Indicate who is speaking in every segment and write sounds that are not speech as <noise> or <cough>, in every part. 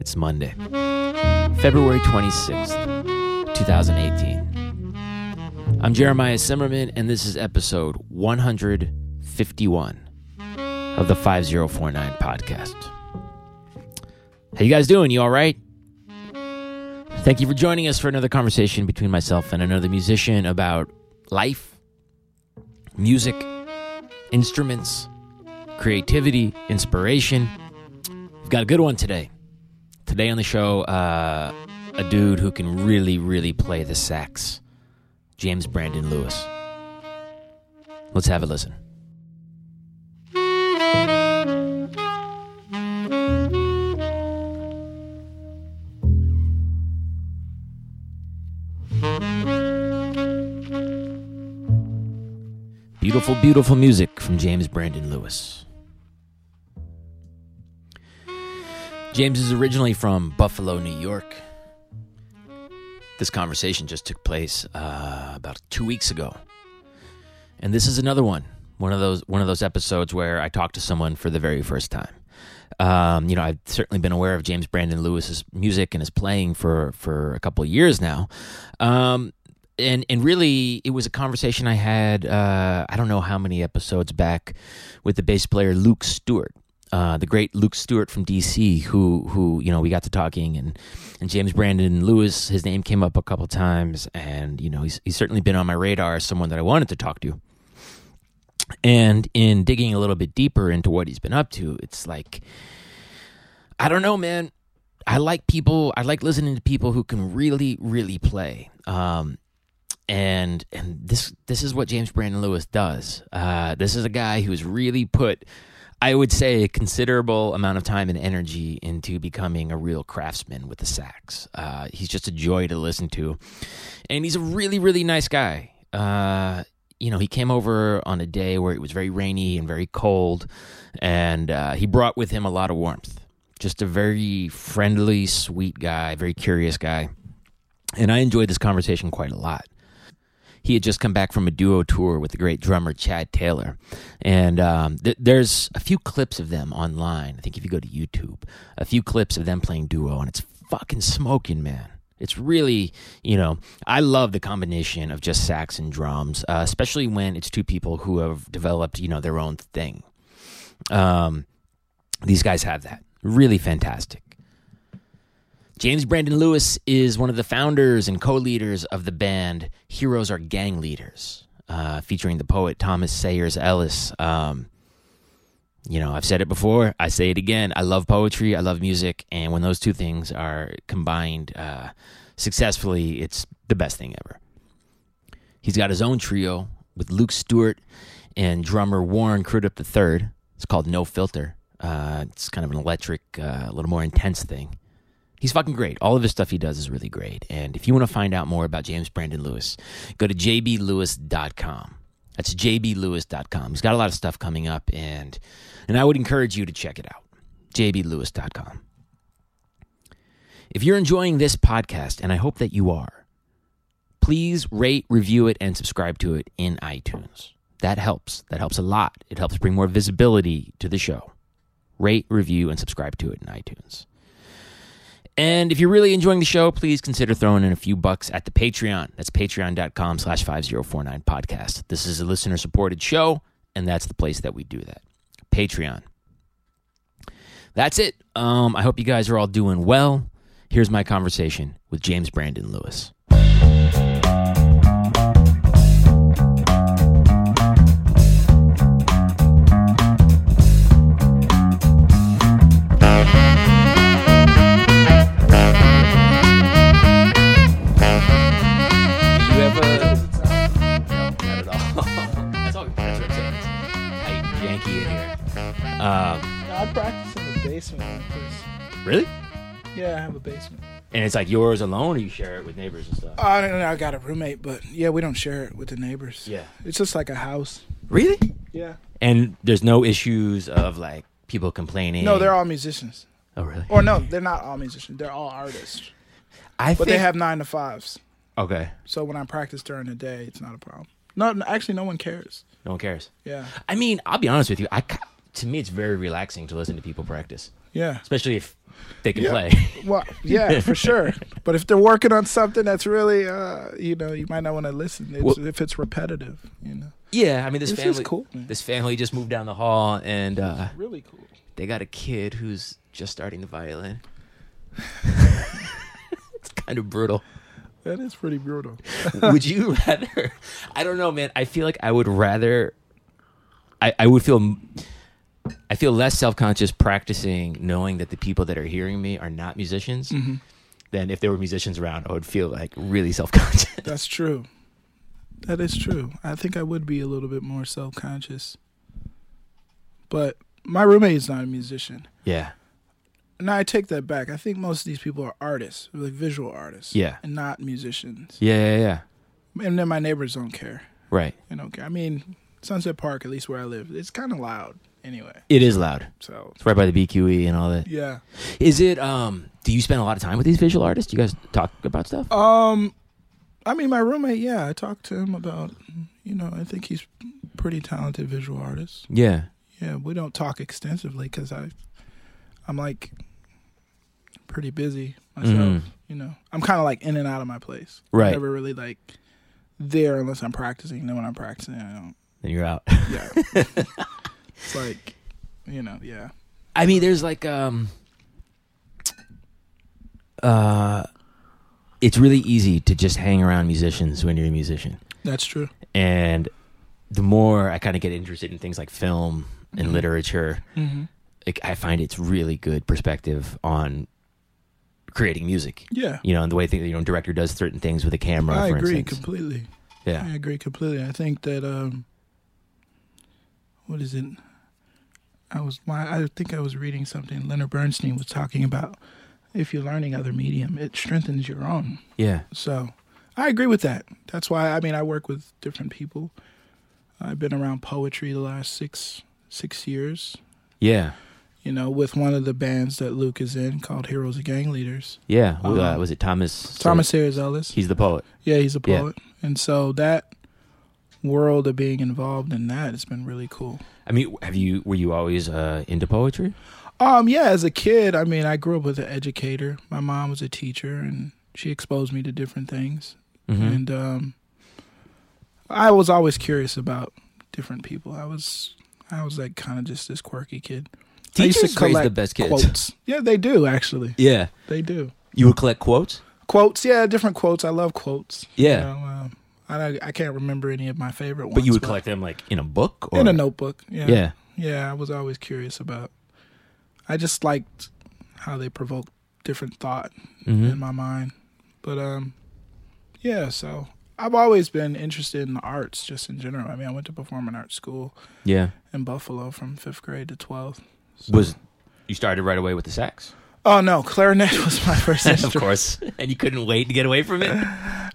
Speaker 1: It's Monday, February 26th, 2018. I'm Jeremiah Zimmerman, and this is episode 151 of the 5049 podcast. How you guys doing? You all right? Thank you for joining us for another conversation between myself and another musician about life, music, instruments, creativity, inspiration. We've got a good one today. Today on the show, uh, a dude who can really, really play the sax, James Brandon Lewis. Let's have a listen. Beautiful, beautiful music from James Brandon Lewis. James is originally from Buffalo, New York. This conversation just took place uh, about two weeks ago, and this is another one. One of those one of those episodes where I talk to someone for the very first time. Um, you know, I've certainly been aware of James Brandon Lewis's music and his playing for for a couple of years now. Um, and and really, it was a conversation I had. Uh, I don't know how many episodes back with the bass player Luke Stewart. Uh, the great Luke Stewart from DC, who who you know we got to talking, and and James Brandon Lewis, his name came up a couple times, and you know he's he's certainly been on my radar as someone that I wanted to talk to. And in digging a little bit deeper into what he's been up to, it's like I don't know, man. I like people. I like listening to people who can really, really play. Um, and and this this is what James Brandon Lewis does. Uh, this is a guy who's really put I would say a considerable amount of time and energy into becoming a real craftsman with the sax. Uh, he's just a joy to listen to, and he's a really, really nice guy. Uh, you know, he came over on a day where it was very rainy and very cold, and uh, he brought with him a lot of warmth. Just a very friendly, sweet guy, very curious guy. And I enjoyed this conversation quite a lot he had just come back from a duo tour with the great drummer Chad Taylor, and um, th- there's a few clips of them online. I think if you go to YouTube, a few clips of them playing duo, and it's fucking smoking, man. It's really, you know, I love the combination of just sax and drums, uh, especially when it's two people who have developed, you know, their own thing. Um, these guys have that. Really fantastic. James Brandon Lewis is one of the founders and co leaders of the band Heroes Are Gang Leaders, uh, featuring the poet Thomas Sayers Ellis. Um, you know, I've said it before, I say it again. I love poetry, I love music, and when those two things are combined uh, successfully, it's the best thing ever. He's got his own trio with Luke Stewart and drummer Warren Crudup III. It's called No Filter. Uh, it's kind of an electric, uh, a little more intense thing. He's fucking great. All of his stuff he does is really great. And if you want to find out more about James Brandon Lewis, go to jblewis.com. That's jblewis.com. He's got a lot of stuff coming up, and and I would encourage you to check it out. jblewis.com. If you're enjoying this podcast, and I hope that you are, please rate, review it, and subscribe to it in iTunes. That helps. That helps a lot. It helps bring more visibility to the show. Rate, review, and subscribe to it in iTunes. And if you're really enjoying the show, please consider throwing in a few bucks at the Patreon. That's patreon.com slash 5049 podcast. This is a listener supported show, and that's the place that we do that. Patreon. That's it. Um, I hope you guys are all doing well. Here's my conversation with James Brandon Lewis. Really?
Speaker 2: yeah, I have a basement.
Speaker 1: And it's like yours alone, or you share it with neighbors and stuff?
Speaker 2: I don't know. I got a roommate, but yeah, we don't share it with the neighbors.
Speaker 1: Yeah.
Speaker 2: It's just like a house.
Speaker 1: Really?
Speaker 2: Yeah.
Speaker 1: And there's no issues of like people complaining.
Speaker 2: No, they're all musicians.
Speaker 1: Oh, really?
Speaker 2: Or no, they're not all musicians. They're all artists.
Speaker 1: I
Speaker 2: But
Speaker 1: think,
Speaker 2: they have nine to fives.
Speaker 1: Okay.
Speaker 2: So when I practice during the day, it's not a problem. No, actually, no one cares.
Speaker 1: No one cares.
Speaker 2: Yeah,
Speaker 1: I mean, I'll be honest with you. I to me, it's very relaxing to listen to people practice,
Speaker 2: yeah.
Speaker 1: especially if they can
Speaker 2: Yeah.
Speaker 1: play. <laughs>
Speaker 2: Well, <laughs> yeah, for sure. But if they're working on something that's really, uh, you know, you might not want to listen it's,
Speaker 1: Well-
Speaker 2: if it's repetitive. You know,
Speaker 1: yeah, I mean, this,
Speaker 2: this
Speaker 1: family,
Speaker 2: cool. Man.
Speaker 1: this family just moved down the hall, and uh,
Speaker 2: really cool.
Speaker 1: they got a kid who's just starting the violin. <laughs> it's kind of brutal.
Speaker 2: That is pretty brutal.
Speaker 1: would you rather? I don't know, man. I feel like I would rather. I, I would feel. I feel less self conscious practicing, knowing that the people that are hearing me are not musicians,
Speaker 2: Mm-hmm.
Speaker 1: than if there were musicians around. I would feel like really self conscious.
Speaker 2: That's true. That is true. I think I would be a little bit more self conscious. But my roommate is not a musician.
Speaker 1: yeah,
Speaker 2: No, I take that back. I think most of these people are artists, like visual artists.
Speaker 1: Yeah.
Speaker 2: And not musicians.
Speaker 1: yeah, yeah, yeah.
Speaker 2: And then my neighbors don't care.
Speaker 1: Right.
Speaker 2: They don't care. I mean, Sunset Park, at least where I live, it's kind of loud anyway.
Speaker 1: It is loud.
Speaker 2: So,
Speaker 1: It's right by the BQE and all that.
Speaker 2: yeah.
Speaker 1: Is it? Um. Do you spend a lot of time with these visual artists? You guys talk about stuff?
Speaker 2: Um, I mean, my roommate, yeah, I talked to him about, you know, I think he's pretty talented visual artist.
Speaker 1: Yeah.
Speaker 2: Yeah, we don't talk extensively because I, I'm like, pretty busy myself.
Speaker 1: Mhm.
Speaker 2: You know, I'm kind of like in and out of my place.
Speaker 1: Right.
Speaker 2: Never really like there unless I'm practicing. And then when I'm practicing, I don't.
Speaker 1: Then you're out.
Speaker 2: Yeah. <laughs> it's like, you know, yeah.
Speaker 1: I mean, there's like um uh it's really easy to just hang around musicians when you're a musician.
Speaker 2: That's true.
Speaker 1: And the more I kind of get interested in things like film and
Speaker 2: Mhm.
Speaker 1: literature,
Speaker 2: Mm-hmm.
Speaker 1: like I find it's really good perspective on creating music.
Speaker 2: Yeah.
Speaker 1: You know, and the way the you know director does certain things with a camera.
Speaker 2: I agree
Speaker 1: instance.
Speaker 2: completely.
Speaker 1: Yeah.
Speaker 2: I agree completely. I think that um what is it? I was my I think I was reading something Leonard Bernstein was talking about if you're learning other medium, it strengthens your own.
Speaker 1: Yeah.
Speaker 2: So I agree with that. That's why I mean I work with different people. I've been around poetry the last six six years.
Speaker 1: Yeah.
Speaker 2: You know, with one of the bands that Luke is in called Heroes Are Gang Leaders.
Speaker 1: Yeah. Uh,
Speaker 2: Um,
Speaker 1: was it Thomas?
Speaker 2: Thomas Sayers Ellis.
Speaker 1: He's the poet.
Speaker 2: Yeah, he's a poet.
Speaker 1: Yeah.
Speaker 2: poet. And so that world of being involved in that it's been really cool.
Speaker 1: I mean, have you were you always uh, into poetry?
Speaker 2: Um, yeah, as a kid, I mean, I grew up with an educator. My mom was a teacher and she exposed me to different things.
Speaker 1: Mm-hmm.
Speaker 2: And um I was always curious about different people. I was I was like kind of just this quirky kid. I used to
Speaker 1: Teachers raise the best kids.
Speaker 2: Quotes. Yeah, they do actually.
Speaker 1: Yeah.
Speaker 2: They do.
Speaker 1: You would collect quotes?
Speaker 2: Quotes, yeah, different quotes. I love quotes.
Speaker 1: Yeah.
Speaker 2: You know, um, I I can't remember any of my favorite ones.
Speaker 1: But you would collect them like in a book or
Speaker 2: in a notebook. Yeah.
Speaker 1: Yeah.
Speaker 2: Yeah, I was always curious about. I just liked how they provoked different thought
Speaker 1: Mhm.
Speaker 2: in my mind. But um, yeah. So I've always been interested in the arts, just in general. I mean, I went to performing arts school
Speaker 1: Yeah.
Speaker 2: in Buffalo from fifth grade to twelfth. So-
Speaker 1: Was you started right away with the sax?
Speaker 2: Oh no, clarinet <laughs> was my first instrument.
Speaker 1: of course. And you couldn't wait to get away from it?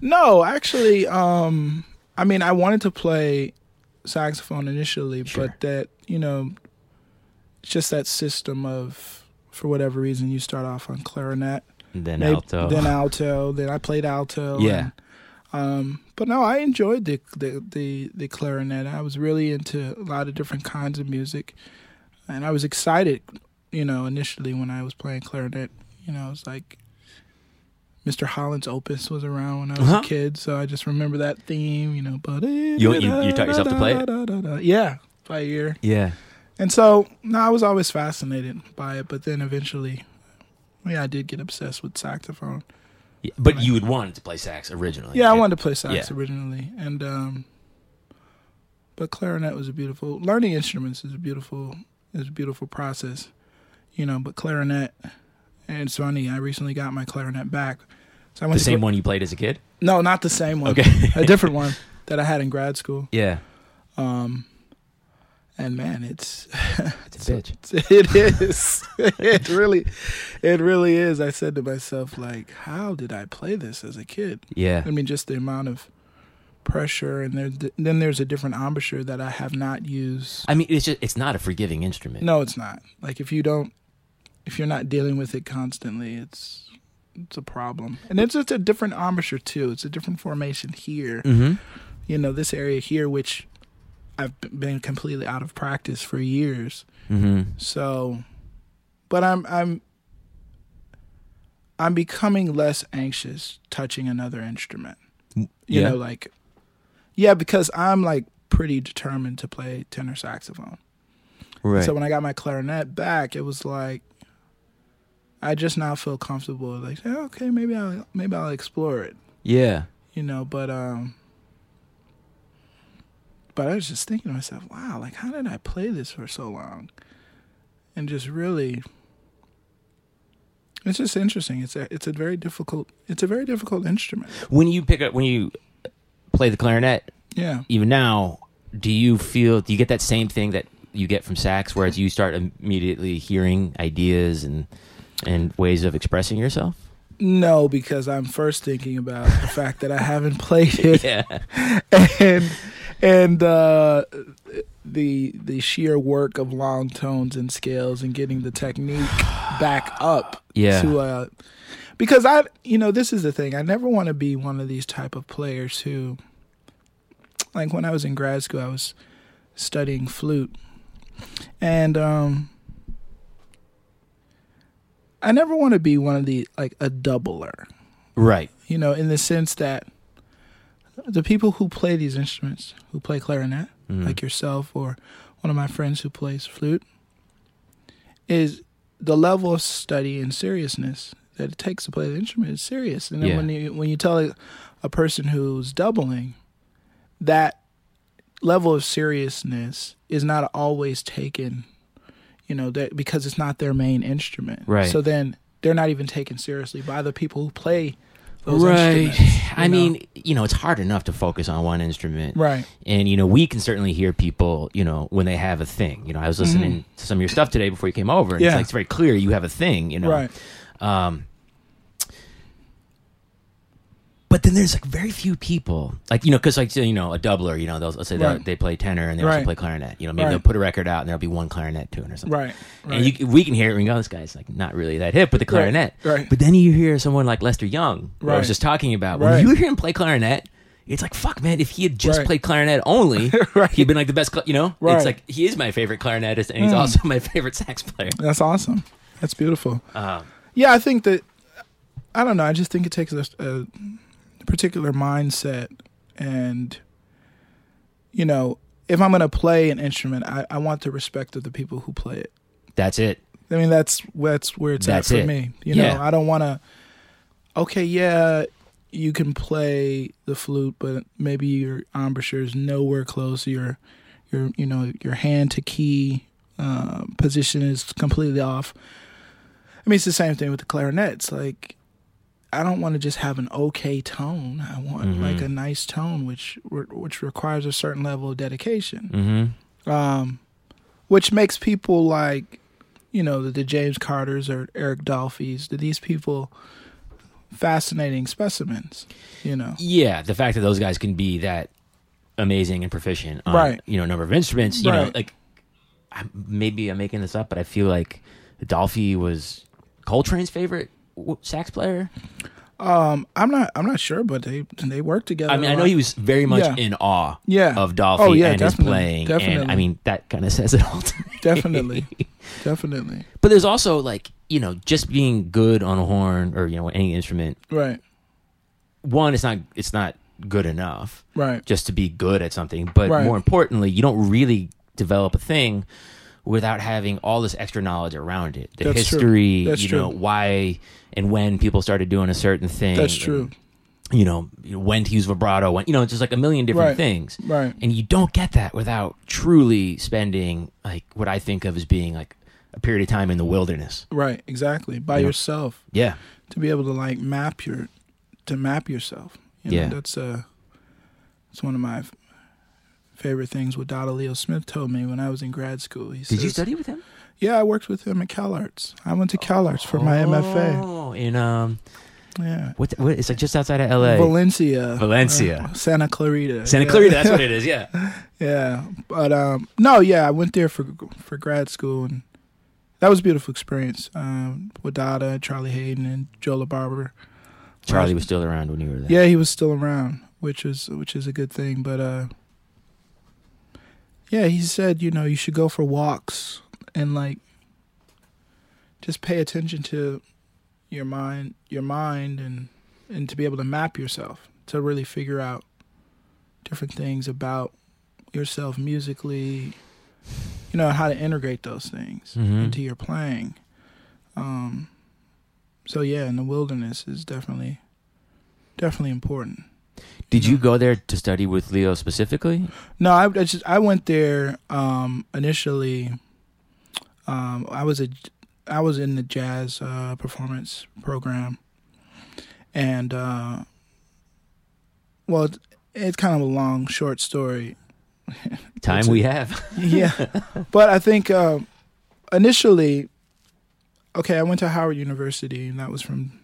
Speaker 2: No, actually, um, I mean, I wanted to play saxophone initially,
Speaker 1: Sure.
Speaker 2: but that you know, it's just that system of, for whatever reason, you start off on clarinet,
Speaker 1: then
Speaker 2: maybe-
Speaker 1: alto.
Speaker 2: then alto, then I played alto.
Speaker 1: Yeah.
Speaker 2: and, um, but no, I enjoyed the, the the the clarinet. I was really into a lot of different kinds of music, and I was excited, you know, initially when I was playing clarinet. You know, it was like Mr. Holland's Opus was around when I was
Speaker 1: Uh-huh.
Speaker 2: a kid, so I just remember that theme. You know, but
Speaker 1: You- you- you taught yourself to play it?
Speaker 2: Yeah, by ear.
Speaker 1: yeah.
Speaker 2: And so, no, I was always fascinated by it, but then eventually, yeah, I did get obsessed with saxophone.
Speaker 1: Yeah, But you would want to play sax originally.
Speaker 2: Yeah, I wanted to play sax
Speaker 1: Yeah.
Speaker 2: originally, and um, but clarinet was a beautiful. Learning instruments is a beautiful is a beautiful process, you know. But clarinet, and it's funny. I recently got my clarinet back. So I
Speaker 1: The
Speaker 2: went to
Speaker 1: same
Speaker 2: gr-
Speaker 1: one you played as a kid?
Speaker 2: No, not the same one.
Speaker 1: Okay.
Speaker 2: a different one that I had in grad school.
Speaker 1: Yeah.
Speaker 2: Um, and man, it's <laughs>
Speaker 1: It's a bitch. <laughs>
Speaker 2: it is. it really, it really is. I said to myself, like, how did I play this as a kid?
Speaker 1: Yeah.
Speaker 2: I mean, just the amount of pressure, and there, then there's a different embouchure that I have not used.
Speaker 1: I mean, it's just it's not a forgiving instrument.
Speaker 2: No, it's not. Like if you don't, if you're not dealing with it constantly, it's it's a problem. And it's just a different embouchure too. It's a different formation here.
Speaker 1: Mm-hmm.
Speaker 2: You know, this area here, which I've been completely out of practice for years.
Speaker 1: Mm-hmm.
Speaker 2: So, but I'm I'm I'm becoming less anxious touching another instrument. You
Speaker 1: yeah.
Speaker 2: know, like yeah, because I'm like pretty determined to play tenor saxophone.
Speaker 1: Right.
Speaker 2: So when I got my clarinet back, it was like I just now feel comfortable. Like, "Yeah, okay, maybe I'll maybe I'll explore it.
Speaker 1: yeah.
Speaker 2: You know, but um, but I was just thinking to myself, wow, like how did I play this for so long? And just really, it's just interesting. It's a it's a very difficult it's a very difficult instrument.
Speaker 1: When you pick up when you play the clarinet,
Speaker 2: Yeah.
Speaker 1: even now, do you feel do you get that same thing that you get from sax, whereas you start immediately hearing ideas and and ways of expressing yourself?
Speaker 2: No, because I'm first thinking about the fact that I haven't played it. <laughs>
Speaker 1: Yeah. <laughs>
Speaker 2: and and uh, the the sheer work of long tones and scales and getting the technique back up
Speaker 1: Yeah.
Speaker 2: to uh because I you know this is the thing I never want to be one of these type of players who like when I was in grad school I was studying flute and um I never want to be one of the like a doubler
Speaker 1: Right.
Speaker 2: you know, in the sense that the people who play these instruments, who play clarinet,
Speaker 1: Mhm.
Speaker 2: like yourself or one of my friends who plays flute, is the level of study and seriousness that it takes to play the instrument is serious. And then
Speaker 1: Yeah.
Speaker 2: when you when you tell a, a person who's doubling that level of seriousness is not always taken, you know, that because it's not their main instrument.
Speaker 1: Right.
Speaker 2: So then they're not even taken seriously by the people who play those
Speaker 1: right.
Speaker 2: instruments. <sighs>
Speaker 1: I
Speaker 2: know?
Speaker 1: mean, you know, it's hard enough to focus on one instrument.
Speaker 2: right.
Speaker 1: And you know, we can certainly hear people, you know, when they have a thing. You know, I was listening to some of your stuff today before you came over, and it's
Speaker 2: Mm-hmm. Yeah.
Speaker 1: like it's very clear you have a thing. You know,
Speaker 2: Right.
Speaker 1: Um, but then there's like very few people, like you know, because like you know, a doubler, you know, they'll let's say they'll-
Speaker 2: Right.
Speaker 1: they play tenor and they also
Speaker 2: Right.
Speaker 1: play clarinet. You know, maybe
Speaker 2: Right.
Speaker 1: they'll put a record out and there'll be one clarinet tune or something.
Speaker 2: Right. Right.
Speaker 1: And you, we can hear it and go, this guy's like not really that hip with the clarinet.
Speaker 2: Right.
Speaker 1: But then you hear someone like Lester Young, who I was
Speaker 2: Right.
Speaker 1: just talking about.
Speaker 2: Right.
Speaker 1: When you hear him play clarinet, it's like, fuck, man, if he had just
Speaker 2: Right.
Speaker 1: played clarinet only, <laughs>
Speaker 2: Right.
Speaker 1: he'd been like the best, cl- you know?
Speaker 2: Right.
Speaker 1: It's like, he is my favorite clarinetist and he's
Speaker 2: Mm.
Speaker 1: also <laughs> my favorite sax player.
Speaker 2: That's awesome. That's beautiful.
Speaker 1: Um,
Speaker 2: Yeah, I think that I don't know. I just think it takes a, a particular mindset, and you know, if I'm going to play an instrument, I, I want the respect of the people who play it.
Speaker 1: that's it.
Speaker 2: I mean, that's that's where it's
Speaker 1: That's
Speaker 2: at for
Speaker 1: it.
Speaker 2: me. You know, I don't want to. Okay, yeah, you can play the flute, but maybe your embouchure is nowhere close. Your your you know your hand to key uh, position is completely off. I mean, it's the same thing with the clarinets like I don't want to just have an okay tone. I want
Speaker 1: Mhm.
Speaker 2: like a nice tone, which which requires a certain level of dedication
Speaker 1: Mm-hmm.
Speaker 2: um, which makes people like, you know, the, the James Carters or Eric Dolphys, the, these people fascinating specimens, you know.
Speaker 1: Yeah, the fact that those guys can be that amazing and proficient on,
Speaker 2: Right.
Speaker 1: you know, a number of instruments, you know, like, I, maybe I'm making this up, but I feel like Dolphy was Coltrane's favorite sax player.
Speaker 2: Um, I'm not, I'm not sure, but they they work together.
Speaker 1: I mean, I know he was very much
Speaker 2: Yeah.
Speaker 1: in awe
Speaker 2: yeah,
Speaker 1: of Dolphy
Speaker 2: Oh, yeah,
Speaker 1: and his
Speaker 2: definitely,
Speaker 1: playing, and I mean that kind of says it all. To me.
Speaker 2: definitely, <laughs> definitely,
Speaker 1: But there's also like you know just being good on a horn or you know any instrument.
Speaker 2: right,
Speaker 1: One, it's not it's not good enough
Speaker 2: right,
Speaker 1: just to be good at something, but
Speaker 2: Right.
Speaker 1: more importantly, you don't really develop a thing without having all this extra knowledge around it. The
Speaker 2: That's
Speaker 1: history, you
Speaker 2: true.
Speaker 1: know, why and when people started doing a certain thing.
Speaker 2: That's
Speaker 1: and,
Speaker 2: true.
Speaker 1: you know, you know, when to use vibrato, when you know, it's just like a million different
Speaker 2: Right.
Speaker 1: things.
Speaker 2: right,
Speaker 1: And you don't get that without truly spending like what I think of as being like a period of time in the wilderness.
Speaker 2: right, exactly. By
Speaker 1: You know?
Speaker 2: yourself
Speaker 1: Yeah.
Speaker 2: to be able to like map your, to map yourself. You know,
Speaker 1: Yeah.
Speaker 2: that's uh, it's one of my favorite things. Wadada Leo Smith told me when I was in grad school. He
Speaker 1: Did you study with him?
Speaker 2: Yeah, I worked with him at CalArts. I went to CalArts for my MFA.
Speaker 1: Oh, in um,
Speaker 2: Yeah.
Speaker 1: what, what? It's like just outside of L.A.
Speaker 2: Valencia.
Speaker 1: Valencia.
Speaker 2: uh, Santa Clarita.
Speaker 1: Santa
Speaker 2: Yeah.
Speaker 1: Clarita. That's what <laughs> it is. Yeah.
Speaker 2: yeah. But um no, yeah, I went there for for grad school and that was a beautiful experience um, with Dada, Charlie Haden, and Joe LaBarbera.
Speaker 1: Charlie was still around when you were there.
Speaker 2: Yeah, he was still around, which was which is a good thing. But uh, yeah, he said you know you should go for walks and like just pay attention to your mind, your mind, and and to be able to map yourself to really figure out different things about yourself musically. You know how to integrate those things
Speaker 1: Mhm.
Speaker 2: into your playing. Um, so yeah, in the wilderness is definitely definitely important.
Speaker 1: Did you go there to study with Leo specifically?
Speaker 2: No, I, I just I went there um, initially. Um, I was a I was in the jazz uh, performance program, and uh, well, it's, it's kind of a long, short story. <laughs>
Speaker 1: Time we have. <laughs>
Speaker 2: yeah, but I think um, initially, okay, I went to Howard University, and that was from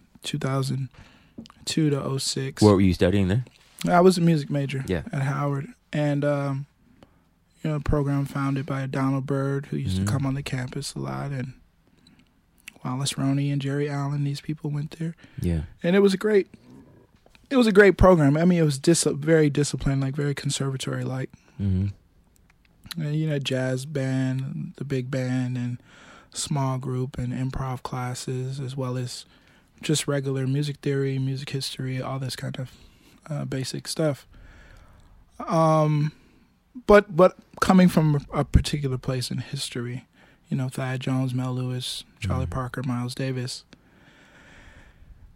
Speaker 2: 2002 to 06.
Speaker 1: what were you studying there?
Speaker 2: I was a music major
Speaker 1: Yeah.
Speaker 2: at Howard, and um, you know, a program founded by Donald Byrd, who used
Speaker 1: Mhm.
Speaker 2: to come on the campus a lot, and Wallace Roney and Geri Allen. These people went there,
Speaker 1: Yeah.
Speaker 2: and it was a great, it was a great program. I mean, it was dis- very disciplined, like very conservatory like.
Speaker 1: hmm
Speaker 2: And, you know, jazz band, the big band, and small group and improv classes, as well as just regular music theory, music history, all this kind of uh, basic stuff. Um, but but coming from a particular place in history, you know, Thad Jones, Mel Lewis, Charlie
Speaker 1: Mhm.
Speaker 2: Parker, Miles Davis,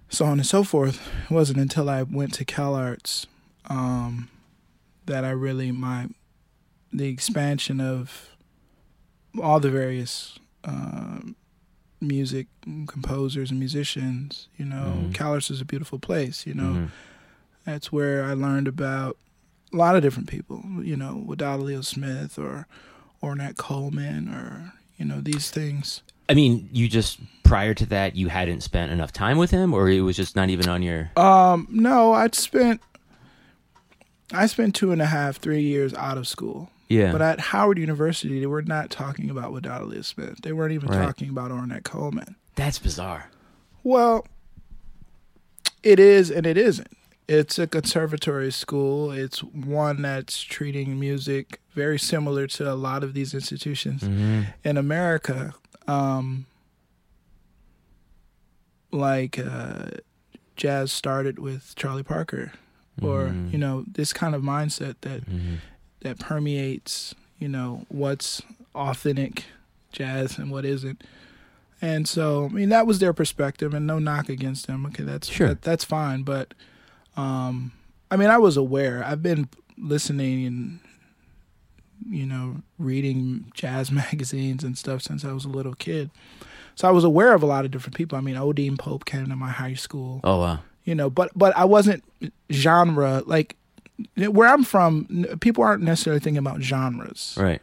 Speaker 2: so on and so forth. It wasn't until I went to CalArts um, that I really my the expansion of all the various uh, music composers and musicians. You know,
Speaker 1: Mhm.
Speaker 2: CalArts is a beautiful place. You know,
Speaker 1: Mhm.
Speaker 2: that's where I learned about a lot of different people. You know, Leo Smith or Ornette Coleman or you know these things.
Speaker 1: I mean, you just prior to that, you hadn't spent enough time with him, or it was just not even on your.
Speaker 2: Um, no, I'd spent I spent two and a half, three years out of school.
Speaker 1: Yeah.
Speaker 2: But at Howard University, they were not talking about Wadada Leo Smith. They weren't even
Speaker 1: Right.
Speaker 2: talking about Ornette Coleman.
Speaker 1: That's bizarre.
Speaker 2: Well, it is and it isn't. It's a conservatory school. It's one that's treating music very similar to a lot of these institutions
Speaker 1: hmm
Speaker 2: in America. Um, like uh, jazz started with Charlie Parker, or
Speaker 1: Mhm.
Speaker 2: you know this kind of mindset that
Speaker 1: hmm
Speaker 2: that permeates you know what's authentic jazz and what isn't. And so, I mean, that was their perspective, and no knock against them. Okay, that's
Speaker 1: Sure.
Speaker 2: that, that's fine. But, um, I mean, I was aware. I've been listening and, you know, reading jazz <laughs> magazines and stuff since I was a little kid. So I was aware of a lot of different people. I mean, Odean Pope came to my high school
Speaker 1: Oh wow.
Speaker 2: you know but but i wasn't genre like where i'm from people aren't necessarily thinking about genres
Speaker 1: Right.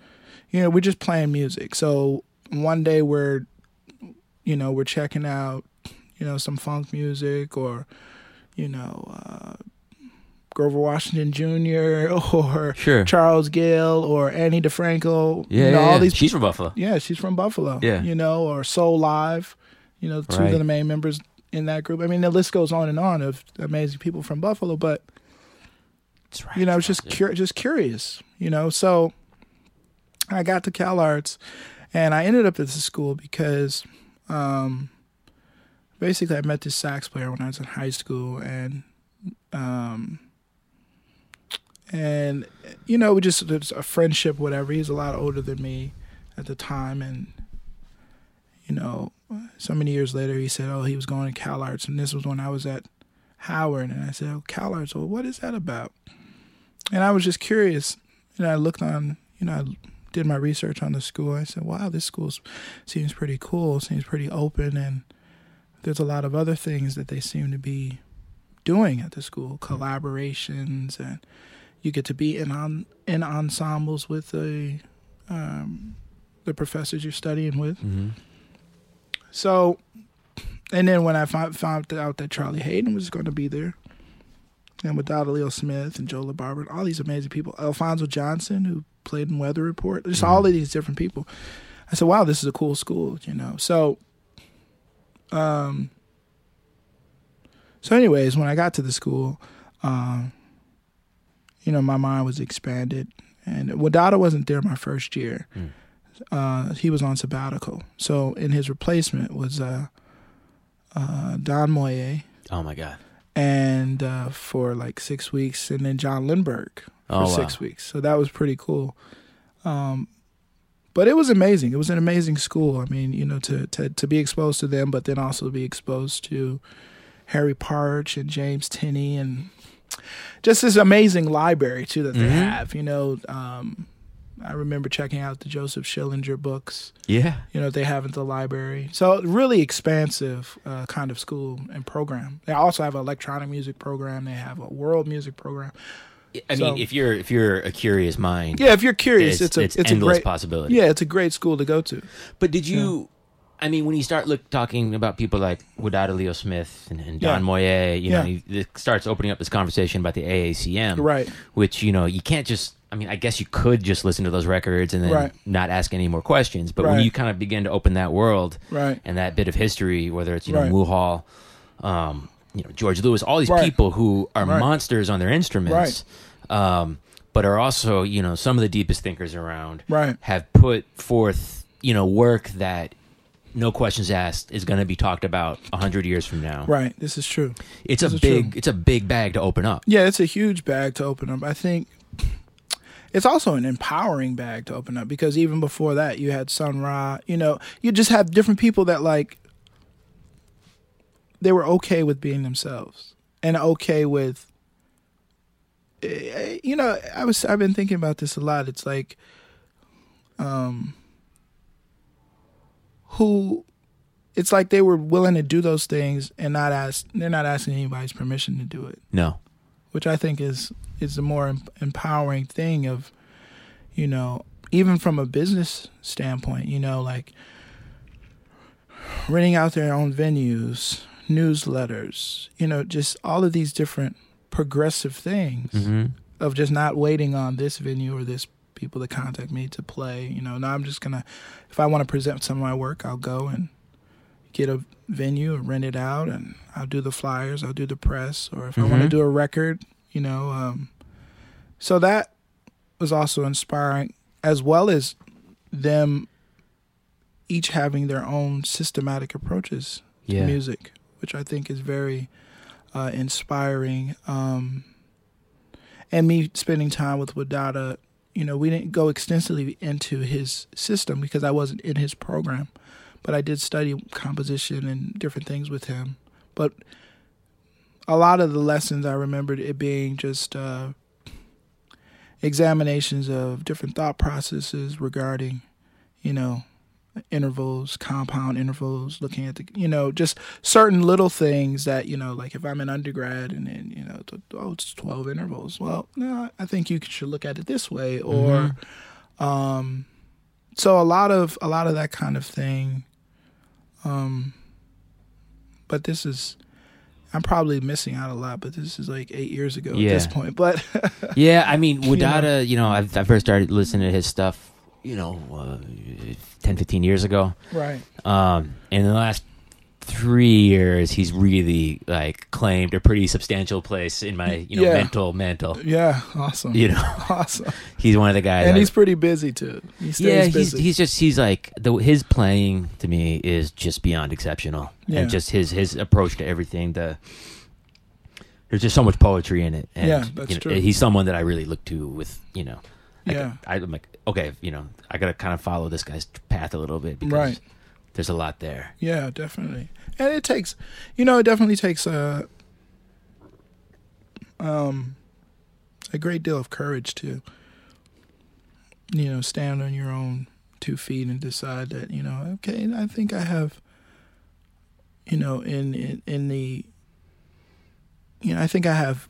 Speaker 2: you know we're just playing music so one day we're you know we're checking out you know some funk music or you know uh grover washington jr <laughs> or
Speaker 1: Sure.
Speaker 2: charles Gayle or ani difranco
Speaker 1: Yeah.
Speaker 2: you know
Speaker 1: yeah,
Speaker 2: all these
Speaker 1: She's from Buffalo.
Speaker 2: yeah, she's from Buffalo.
Speaker 1: Yeah.
Speaker 2: You know, or Soulive, you know, two
Speaker 1: Right.
Speaker 2: of the main members in that group. I mean, the list goes on and on of amazing people from Buffalo, but
Speaker 1: right.
Speaker 2: you know, I was just cur- just curious, you know. So I got to CalArts and I ended up at the school because um basically I met this sax player when I was in high school and um and you know, we just it's a friendship, whatever. He's a lot older than me at the time, and you know, so many years later, he said, "Oh, he was going to CalArts," and this was when I was at Howard, and I said, "Oh, CalArts. Well, what is that about?" And I was just curious, and I looked on, you know, I did my research on the school. I said, "Wow, this school seems pretty cool. Seems pretty open, and there's a lot of other things that they seem to be doing at the school, collaborations, and you get to be in on in ensembles with the um, the professors you're studying with.
Speaker 1: Mhm.
Speaker 2: So, and then when I found, found out that Charlie Haden was going to be there, and with Dada Leo Smith and Joe LaBarbera, all these amazing people, Alphonso Johnson, who played in Weather Report, just all of these different people. I said, "Wow, this is a cool school," you know. So, um, so anyways, when I got to the school, um, you know, my mind was expanded, and Wadada wasn't there my first year.
Speaker 1: Mm.
Speaker 2: Uh, he was on sabbatical, so in his replacement was uh, uh, Don Moye,
Speaker 1: Oh my god.
Speaker 2: And uh, for like six weeks, and then John Lindberg for
Speaker 1: Oh wow.
Speaker 2: six weeks. So that was pretty cool. Um, but it was amazing. It was an amazing school. I mean, you know, to to to be exposed to them, but then also be exposed to Harry Partch and James Tenney and just this amazing library too that they
Speaker 1: Mhm.
Speaker 2: have. You know, um, I remember checking out the Joseph Schillinger books.
Speaker 1: Yeah.
Speaker 2: You know, they have at the library. So really expansive uh, kind of school and program. They also have an electronic music program. They have a world music program.
Speaker 1: I
Speaker 2: So-
Speaker 1: mean, if you're if you're a curious mind,
Speaker 2: Yeah, if you're curious,
Speaker 1: it's,
Speaker 2: it's, a it's, a
Speaker 1: endless
Speaker 2: great
Speaker 1: possibility.
Speaker 2: yeah, it's a great school to go to.
Speaker 1: But did you? I mean, when you start look talking about people like Wadada Leo Smith and, and Don
Speaker 2: Yeah.
Speaker 1: Moye, you know,
Speaker 2: Yeah.
Speaker 1: you, it starts opening up this conversation about the AACM,
Speaker 2: Right.
Speaker 1: Which you know you can't just. I mean, I guess you could just listen to those records and then
Speaker 2: Right.
Speaker 1: not ask any more questions. But when you kind of begin to open that world
Speaker 2: Right.
Speaker 1: and that bit of history, whether it's you know
Speaker 2: Right.
Speaker 1: Mulhall, um, you know George Lewis, all these
Speaker 2: Right.
Speaker 1: people who are
Speaker 2: Right.
Speaker 1: monsters on their instruments, um, but are also you know some of the deepest thinkers around
Speaker 2: Right.
Speaker 1: have put forth you know work that no questions asked is going to be talked about a hundred years from now.
Speaker 2: Right. This is true.
Speaker 1: It's a
Speaker 2: This is
Speaker 1: big
Speaker 2: true.
Speaker 1: it's a big bag to open up.
Speaker 2: Yeah, it's a huge bag to open up. I think it's also an empowering bag to open up because even before that, you had Sun Ra. You know, you just have different people that like they were okay with being themselves and okay with. eh, You know, I was I've been thinking about this a lot. It's like, um, who it's like they were willing to do those things and not ask they're not asking anybody's permission to do it
Speaker 1: No.
Speaker 2: Which i think is is the more empowering thing of you know even from a business standpoint you know like renting out their own venues newsletters you know just all of these different progressive things
Speaker 1: hmm
Speaker 2: of just not waiting on this venue or this people to contact me to play. You know, now I'm just gonna, if I want to present some of my work, I'll go and get a venue and rent it out, and I'll do the flyers, I'll do the press, or if I want to do a record, you know. Um, so that was also inspiring, as well as them each having their own systematic approaches
Speaker 1: Yeah.
Speaker 2: music, which I think is very uh, inspiring. Um, and me spending time with Wadada, you know, we didn't go extensively into his system because I wasn't in his program, but I did study composition and different things with him. But a lot of the lessons I remembered it being just uh, examinations of different thought processes regarding, you know, intervals, compound intervals, looking at the, you know, just certain little things that, you know, like if I'm an undergrad and then, you know, oh, it's 12 intervals. Well, no, I think you should look at it this way. Or, um, so a lot of, a lot of that kind of thing. Um, but this is, I'm probably missing out a lot, but this is like eight years ago
Speaker 1: Yeah.
Speaker 2: at this point. But <laughs>
Speaker 1: Yeah, I mean,
Speaker 2: You know.
Speaker 1: You know, I've, I first started listening to his stuff, you know, uh, 10, 15 years ago.
Speaker 2: right,
Speaker 1: Um, in the last three years, he's really like claimed a pretty substantial place in my, you know,
Speaker 2: Yeah.
Speaker 1: mental mantle.
Speaker 2: yeah, awesome,
Speaker 1: You know, <laughs>
Speaker 2: awesome.
Speaker 1: he's one of the guys.
Speaker 2: and
Speaker 1: I-
Speaker 2: he's pretty busy too. He stays
Speaker 1: yeah, he's
Speaker 2: busy.
Speaker 1: he's just he's like the his playing to me is just beyond exceptional,
Speaker 2: Yeah.
Speaker 1: and just his his approach to everything. The there's just so much poetry in it, and
Speaker 2: Yeah, that's
Speaker 1: you know,
Speaker 2: true.
Speaker 1: he's someone that I really look to with you know. I,
Speaker 2: Yeah.
Speaker 1: I, am like okay, you know, I gotta kind of follow this guy's path a little bit because
Speaker 2: Right.
Speaker 1: There's a lot there.
Speaker 2: Yeah, definitely. And it takes, you know, it definitely takes a, um, a great deal of courage to, you know, stand on your own two feet and decide that, you know, okay, I think I have, you know, in in, in the, you know, I think I have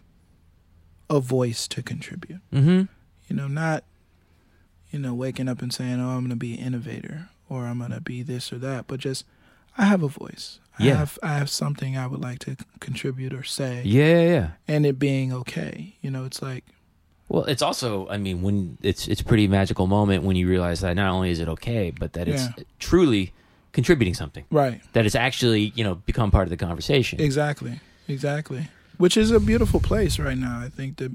Speaker 2: a voice to contribute.
Speaker 1: Mm-hmm.
Speaker 2: You know, not, you know, waking up and saying, "Oh, I'm going to be an innovator," or "I'm to be this or that," but just I have a voice. I
Speaker 1: Yeah.
Speaker 2: have I have something I would like to contribute or say,
Speaker 1: Yeah, yeah, yeah.
Speaker 2: and it being okay. You know, it's like
Speaker 1: Well, it's also, I mean, when it's it's a pretty magical moment when you realize that not only is it okay, but that it's
Speaker 2: Yeah.
Speaker 1: truly contributing something.
Speaker 2: Right.
Speaker 1: That it's actually, you know, become part of the conversation.
Speaker 2: Exactly. Exactly. Which is a beautiful place right now. I think that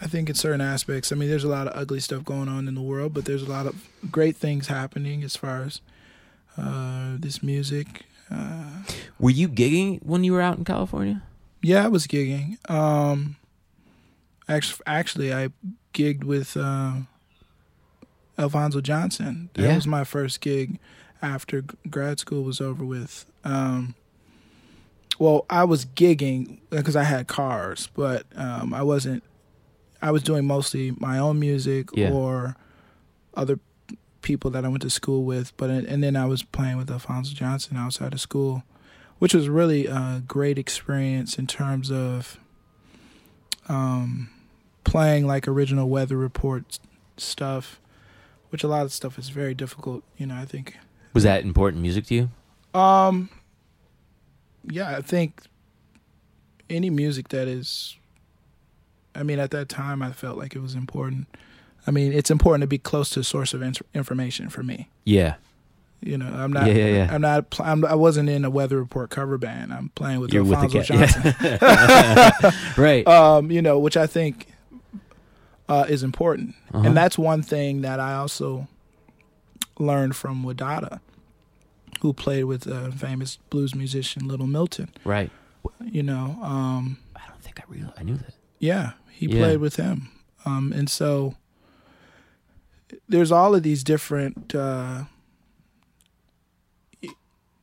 Speaker 2: I think in certain aspects, I mean there's a lot of ugly stuff going on in the world, but there's a lot of great things happening as far as uh this music. Uh
Speaker 1: Were you gigging when you were out in California?
Speaker 2: yeah, I was gigging. Um actually actually I gigged with uh Alphonso Johnson. That
Speaker 1: Yeah.
Speaker 2: was my first gig after grad school was over with. Um well, I was gigging because I had cars, but um, I wasn't. I was doing mostly my own music
Speaker 1: Yeah.
Speaker 2: or other people that I went to school with. But and then I was playing with Alphonso Johnson outside of school, which was really a great experience in terms of um, playing like original weather report stuff, which a lot of stuff is very difficult. You know, I think
Speaker 1: Was that important music to you?
Speaker 2: um, yeah, I think any music that is, I mean, at that time, I felt like it was important. I mean, it's important to be close to a source of in- information for me.
Speaker 1: Yeah.
Speaker 2: You know, I'm not.
Speaker 1: Yeah, yeah, yeah.
Speaker 2: I'm not. Pl- I'm, I wasn't in a weather report cover band. I'm playing with
Speaker 1: You're with the
Speaker 2: Alphonso
Speaker 1: cat.
Speaker 2: Johnson. <laughs>
Speaker 1: right. <laughs>
Speaker 2: um, you know, which I think uh, is important,
Speaker 1: Uh-huh.
Speaker 2: and that's one thing that I also learned from Wadada, who played with a famous blues musician Little Milton.
Speaker 1: right.
Speaker 2: You know, um,
Speaker 1: I don't think I real I knew that.
Speaker 2: yeah, he
Speaker 1: Yeah.
Speaker 2: played with him, um, and so there's all of these different. Uh,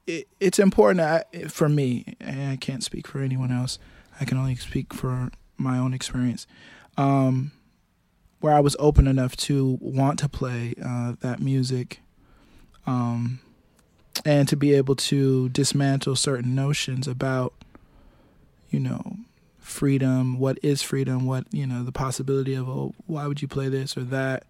Speaker 2: it, it's important I, for me, and I can't speak for anyone else. I can only speak for my own experience. Um, where I was open enough to want to play uh, that music, um, and to be able to dismantle certain notions about, you know, freedom. What is freedom? What you know, the possibility of oh, why would you play this or that?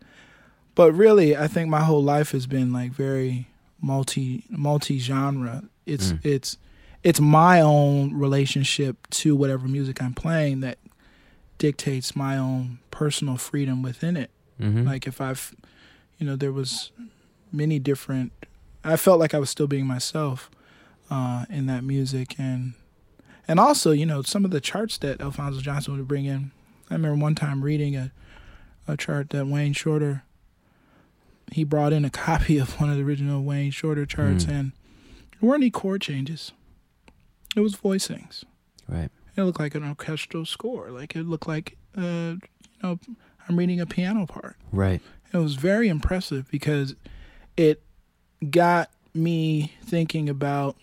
Speaker 2: But really, I think my whole life has been like very multi multi genre. It's
Speaker 1: Mm.
Speaker 2: it's it's my own relationship to whatever music I'm playing that dictates my own personal freedom within it.
Speaker 1: Mm-hmm.
Speaker 2: Like if I've, you know, there was many different. I felt like I was still being myself uh, in that music, and and also, you know, some of the charts that Alphonso Johnson would bring in. I remember one time reading a a chart that Wayne Shorter. He brought in a <laughs> copy of one of the original Wayne Shorter charts,
Speaker 1: Mm.
Speaker 2: and there weren't any chord changes. It was voicings.
Speaker 1: right.
Speaker 2: It looked like an orchestral score. Like it looked like, uh, you know, I'm reading a piano part.
Speaker 1: Right.
Speaker 2: It was very impressive because it got me thinking about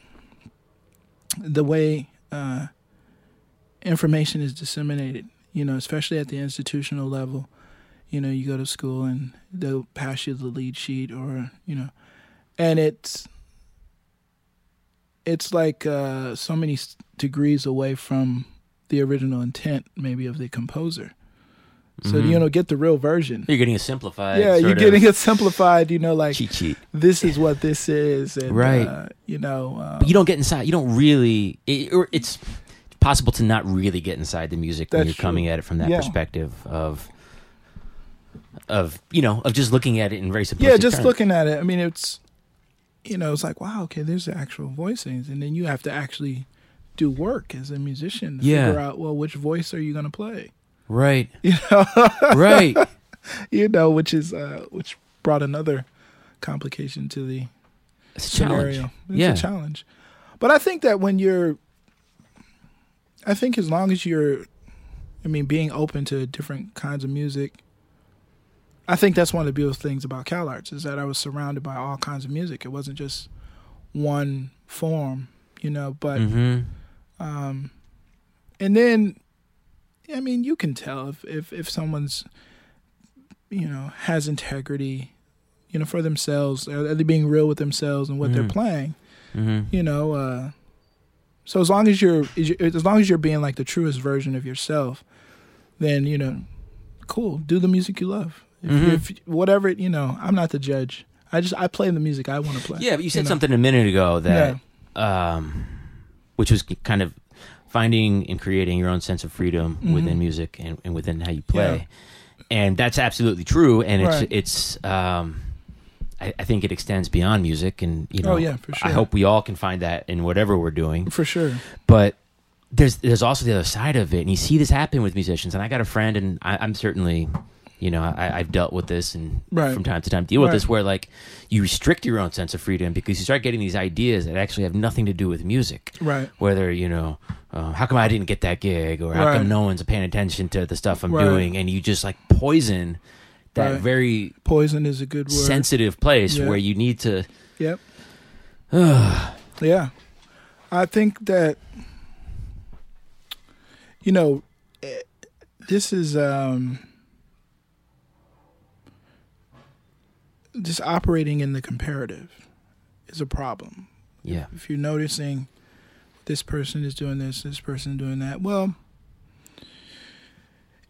Speaker 2: the way uh, information is disseminated. You know, especially at the institutional level. You know, you go to school and they'll pass you the lead sheet, or you know, and it's it's like uh, so many degrees away from the original intent, maybe of the composer. So
Speaker 1: Mhm.
Speaker 2: you know, get the real version
Speaker 1: You're getting a simplified.
Speaker 2: yeah, you're getting it simplified. You know, like
Speaker 1: cheat sheet.
Speaker 2: this is what this is, and
Speaker 1: Right.
Speaker 2: uh, you know, um,
Speaker 1: But you don't get inside. You don't really. It, or it's possible to not really get inside the music when you're coming at it from that
Speaker 2: Yeah.
Speaker 1: perspective of of you know of just looking at it in very simplistic
Speaker 2: yeah, just
Speaker 1: terms.
Speaker 2: looking at it. I mean, it's you know, it's like wow, okay, there's the actual voicings, and then you have to actually do work as a musician to
Speaker 1: Yeah.
Speaker 2: figure out well which voice are you going to play.
Speaker 1: Right. <laughs>
Speaker 2: You know,
Speaker 1: Right. <laughs>
Speaker 2: you know, which is uh, which brought another complication to the
Speaker 1: It's a challenge.
Speaker 2: scenario. It's
Speaker 1: Yeah.
Speaker 2: a challenge. But I think that when you're, I think as long as you're, I mean, being open to different kinds of music, I think that's one of the beautiful things about CalArts is that I was surrounded by all kinds of music. It wasn't just one form, you know. But
Speaker 1: mm-hmm.
Speaker 2: um, and then, I mean, you can tell if if if someone's, you know, has integrity, you know, for themselves. Are they being real with themselves and what they're
Speaker 1: Mhm.
Speaker 2: playing?
Speaker 1: hmm
Speaker 2: You know. uh So as long as you're as long as you're being like the truest version of yourself, then you know, cool. Do the music you love. If,
Speaker 1: Mhm.
Speaker 2: if whatever you know, I'm not the judge. I just I play the music I want to play.
Speaker 1: Yeah, but you said
Speaker 2: know?
Speaker 1: something a minute ago that, um, which was kind of finding and creating your own sense of freedom
Speaker 2: Mhm.
Speaker 1: within music and, and within how you play. And that's absolutely true. And it's
Speaker 2: Right.
Speaker 1: it's um, I, I think it extends beyond music. And you know,
Speaker 2: Oh, yeah, for
Speaker 1: I hope we all can find that in whatever we're doing.
Speaker 2: For sure.
Speaker 1: But there's there's also the other side of it, and you see this happen with musicians. And I got a friend, and I, I'm certainly. You know, I, I've dealt with this and
Speaker 2: Right.
Speaker 1: from time to time deal with
Speaker 2: Right.
Speaker 1: this where like you restrict your own sense of freedom because you start getting these ideas that actually have nothing to do with music
Speaker 2: Right.
Speaker 1: whether you know uh, how come i didn't get that gig or how
Speaker 2: Right.
Speaker 1: come no one's paying attention to the stuff i'm
Speaker 2: Right.
Speaker 1: doing and you just like poison that
Speaker 2: Right.
Speaker 1: very
Speaker 2: Poison is a good word.
Speaker 1: sensitive place where you need to
Speaker 2: Yep. <sighs> Yeah. I think that you know eh, this is um just operating in the comparative is a problem.
Speaker 1: yeah
Speaker 2: If you're noticing this person is doing this, this person doing that, well,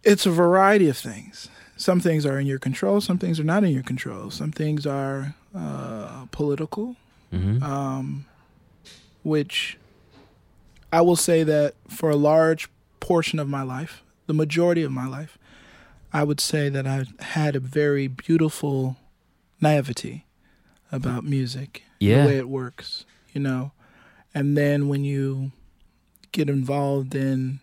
Speaker 2: it's a variety of things. Some things are in your control, some things are not in your control. Some things are uh, political,
Speaker 1: hmm
Speaker 2: um, which I will say that for a large portion of my life, the majority of my life, I would say that I've had a very beautiful naivety about music,
Speaker 1: Yeah.
Speaker 2: the way it works, you know. And then when you get involved in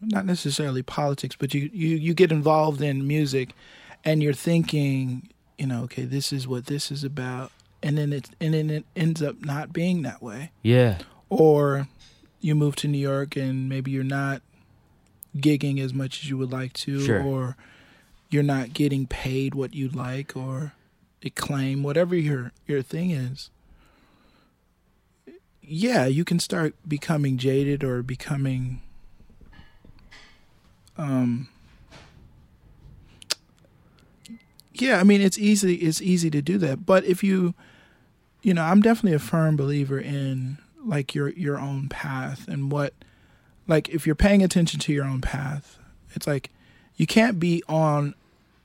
Speaker 2: not necessarily politics, but you, you, you get involved in music and you're thinking, you know, okay, this is what this is about and then it and then it ends up not being that way.
Speaker 1: yeah
Speaker 2: Or you move to New York and maybe you're not gigging as much as you would like to
Speaker 1: Sure.
Speaker 2: or you're not getting paid what you'd like or acclaim, whatever your your thing is. Yeah, you can start becoming jaded or becoming um yeah i mean it's easy it's easy to do that. But if you you know i'm definitely a firm believer in like your your own path and what like if you're paying attention to your own path it's like you can't be on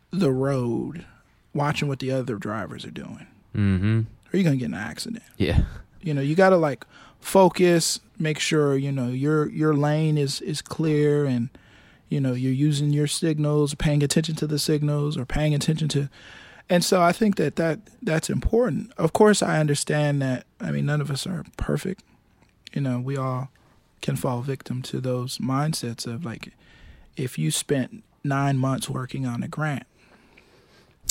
Speaker 2: the road watching what the other drivers are doing.
Speaker 1: Hmm
Speaker 2: or you're gonna get in an accident.
Speaker 1: Yeah
Speaker 2: you know you gotta like focus make sure you know your your lane is is clear and you know you're using your signals paying attention to the signals or paying attention to and so i think that that that's important. Of course i understand that i mean none of us are perfect. You know we all can fall victim to those mindsets of like if you spent nine months working on a grant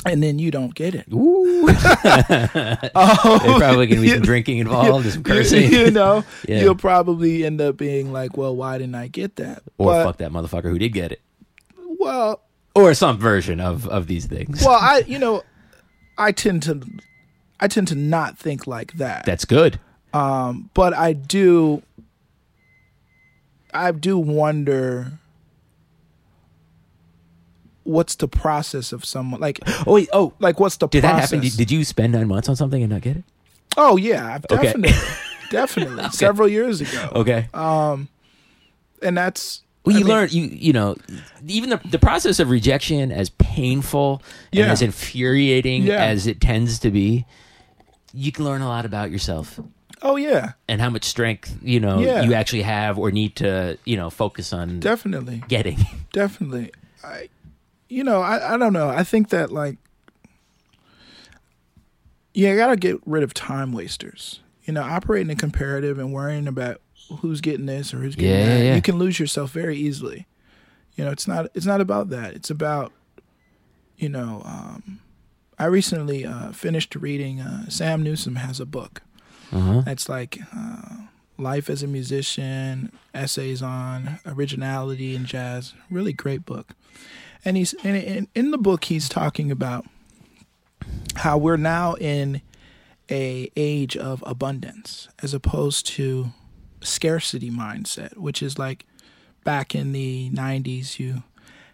Speaker 2: and then you don't get it
Speaker 1: Ooh. <laughs> <laughs>
Speaker 2: oh
Speaker 1: There's probably going to be some drinking involved, and some cursing, <laughs>
Speaker 2: you know,
Speaker 1: Yeah.
Speaker 2: you'll probably end up being like, "Well, why didn't I get that?"
Speaker 1: or
Speaker 2: but,
Speaker 1: fuck that motherfucker who did get it,
Speaker 2: Well,
Speaker 1: or some version of of these things.
Speaker 2: well, I, you know, I tend to, I tend to not think like that.
Speaker 1: That's good.
Speaker 2: Um, but I do, I do wonder. What's the process of someone like
Speaker 1: Oh, wait, oh,
Speaker 2: like what's the
Speaker 1: did
Speaker 2: process?
Speaker 1: that happen? Did, did you spend nine months on something and not get it?
Speaker 2: oh yeah, I've
Speaker 1: Okay.
Speaker 2: definitely, <laughs> definitely several years ago.
Speaker 1: Okay.
Speaker 2: Um, and that's
Speaker 1: Well,
Speaker 2: I
Speaker 1: you
Speaker 2: mean-
Speaker 1: learn, you you know, even the the process of rejection, as painful and
Speaker 2: Yeah.
Speaker 1: as infuriating
Speaker 2: Yeah.
Speaker 1: as it tends to be, you can learn a lot about yourself
Speaker 2: Oh yeah,
Speaker 1: and how much strength you know
Speaker 2: Yeah.
Speaker 1: you actually have or need to you know focus on
Speaker 2: definitely.
Speaker 1: getting. <laughs>
Speaker 2: Definitely. I you know, I, I don't know. I think that like yeah, you gotta get rid of time wasters. You know, operating in comparative and worrying about who's getting this or who's getting
Speaker 1: Yeah,
Speaker 2: that.
Speaker 1: yeah.
Speaker 2: You can lose yourself very easily. You know, it's not it's not about that. It's about you know, um I recently uh, finished reading uh, Sam Newsome has a book.
Speaker 1: Uh-huh.
Speaker 2: It's like uh, life as a musician, essays on originality and jazz. Really great book. And he's and in, in the book he's talking about how we're now in a age of abundance as opposed to scarcity mindset, which is like back in the 90s you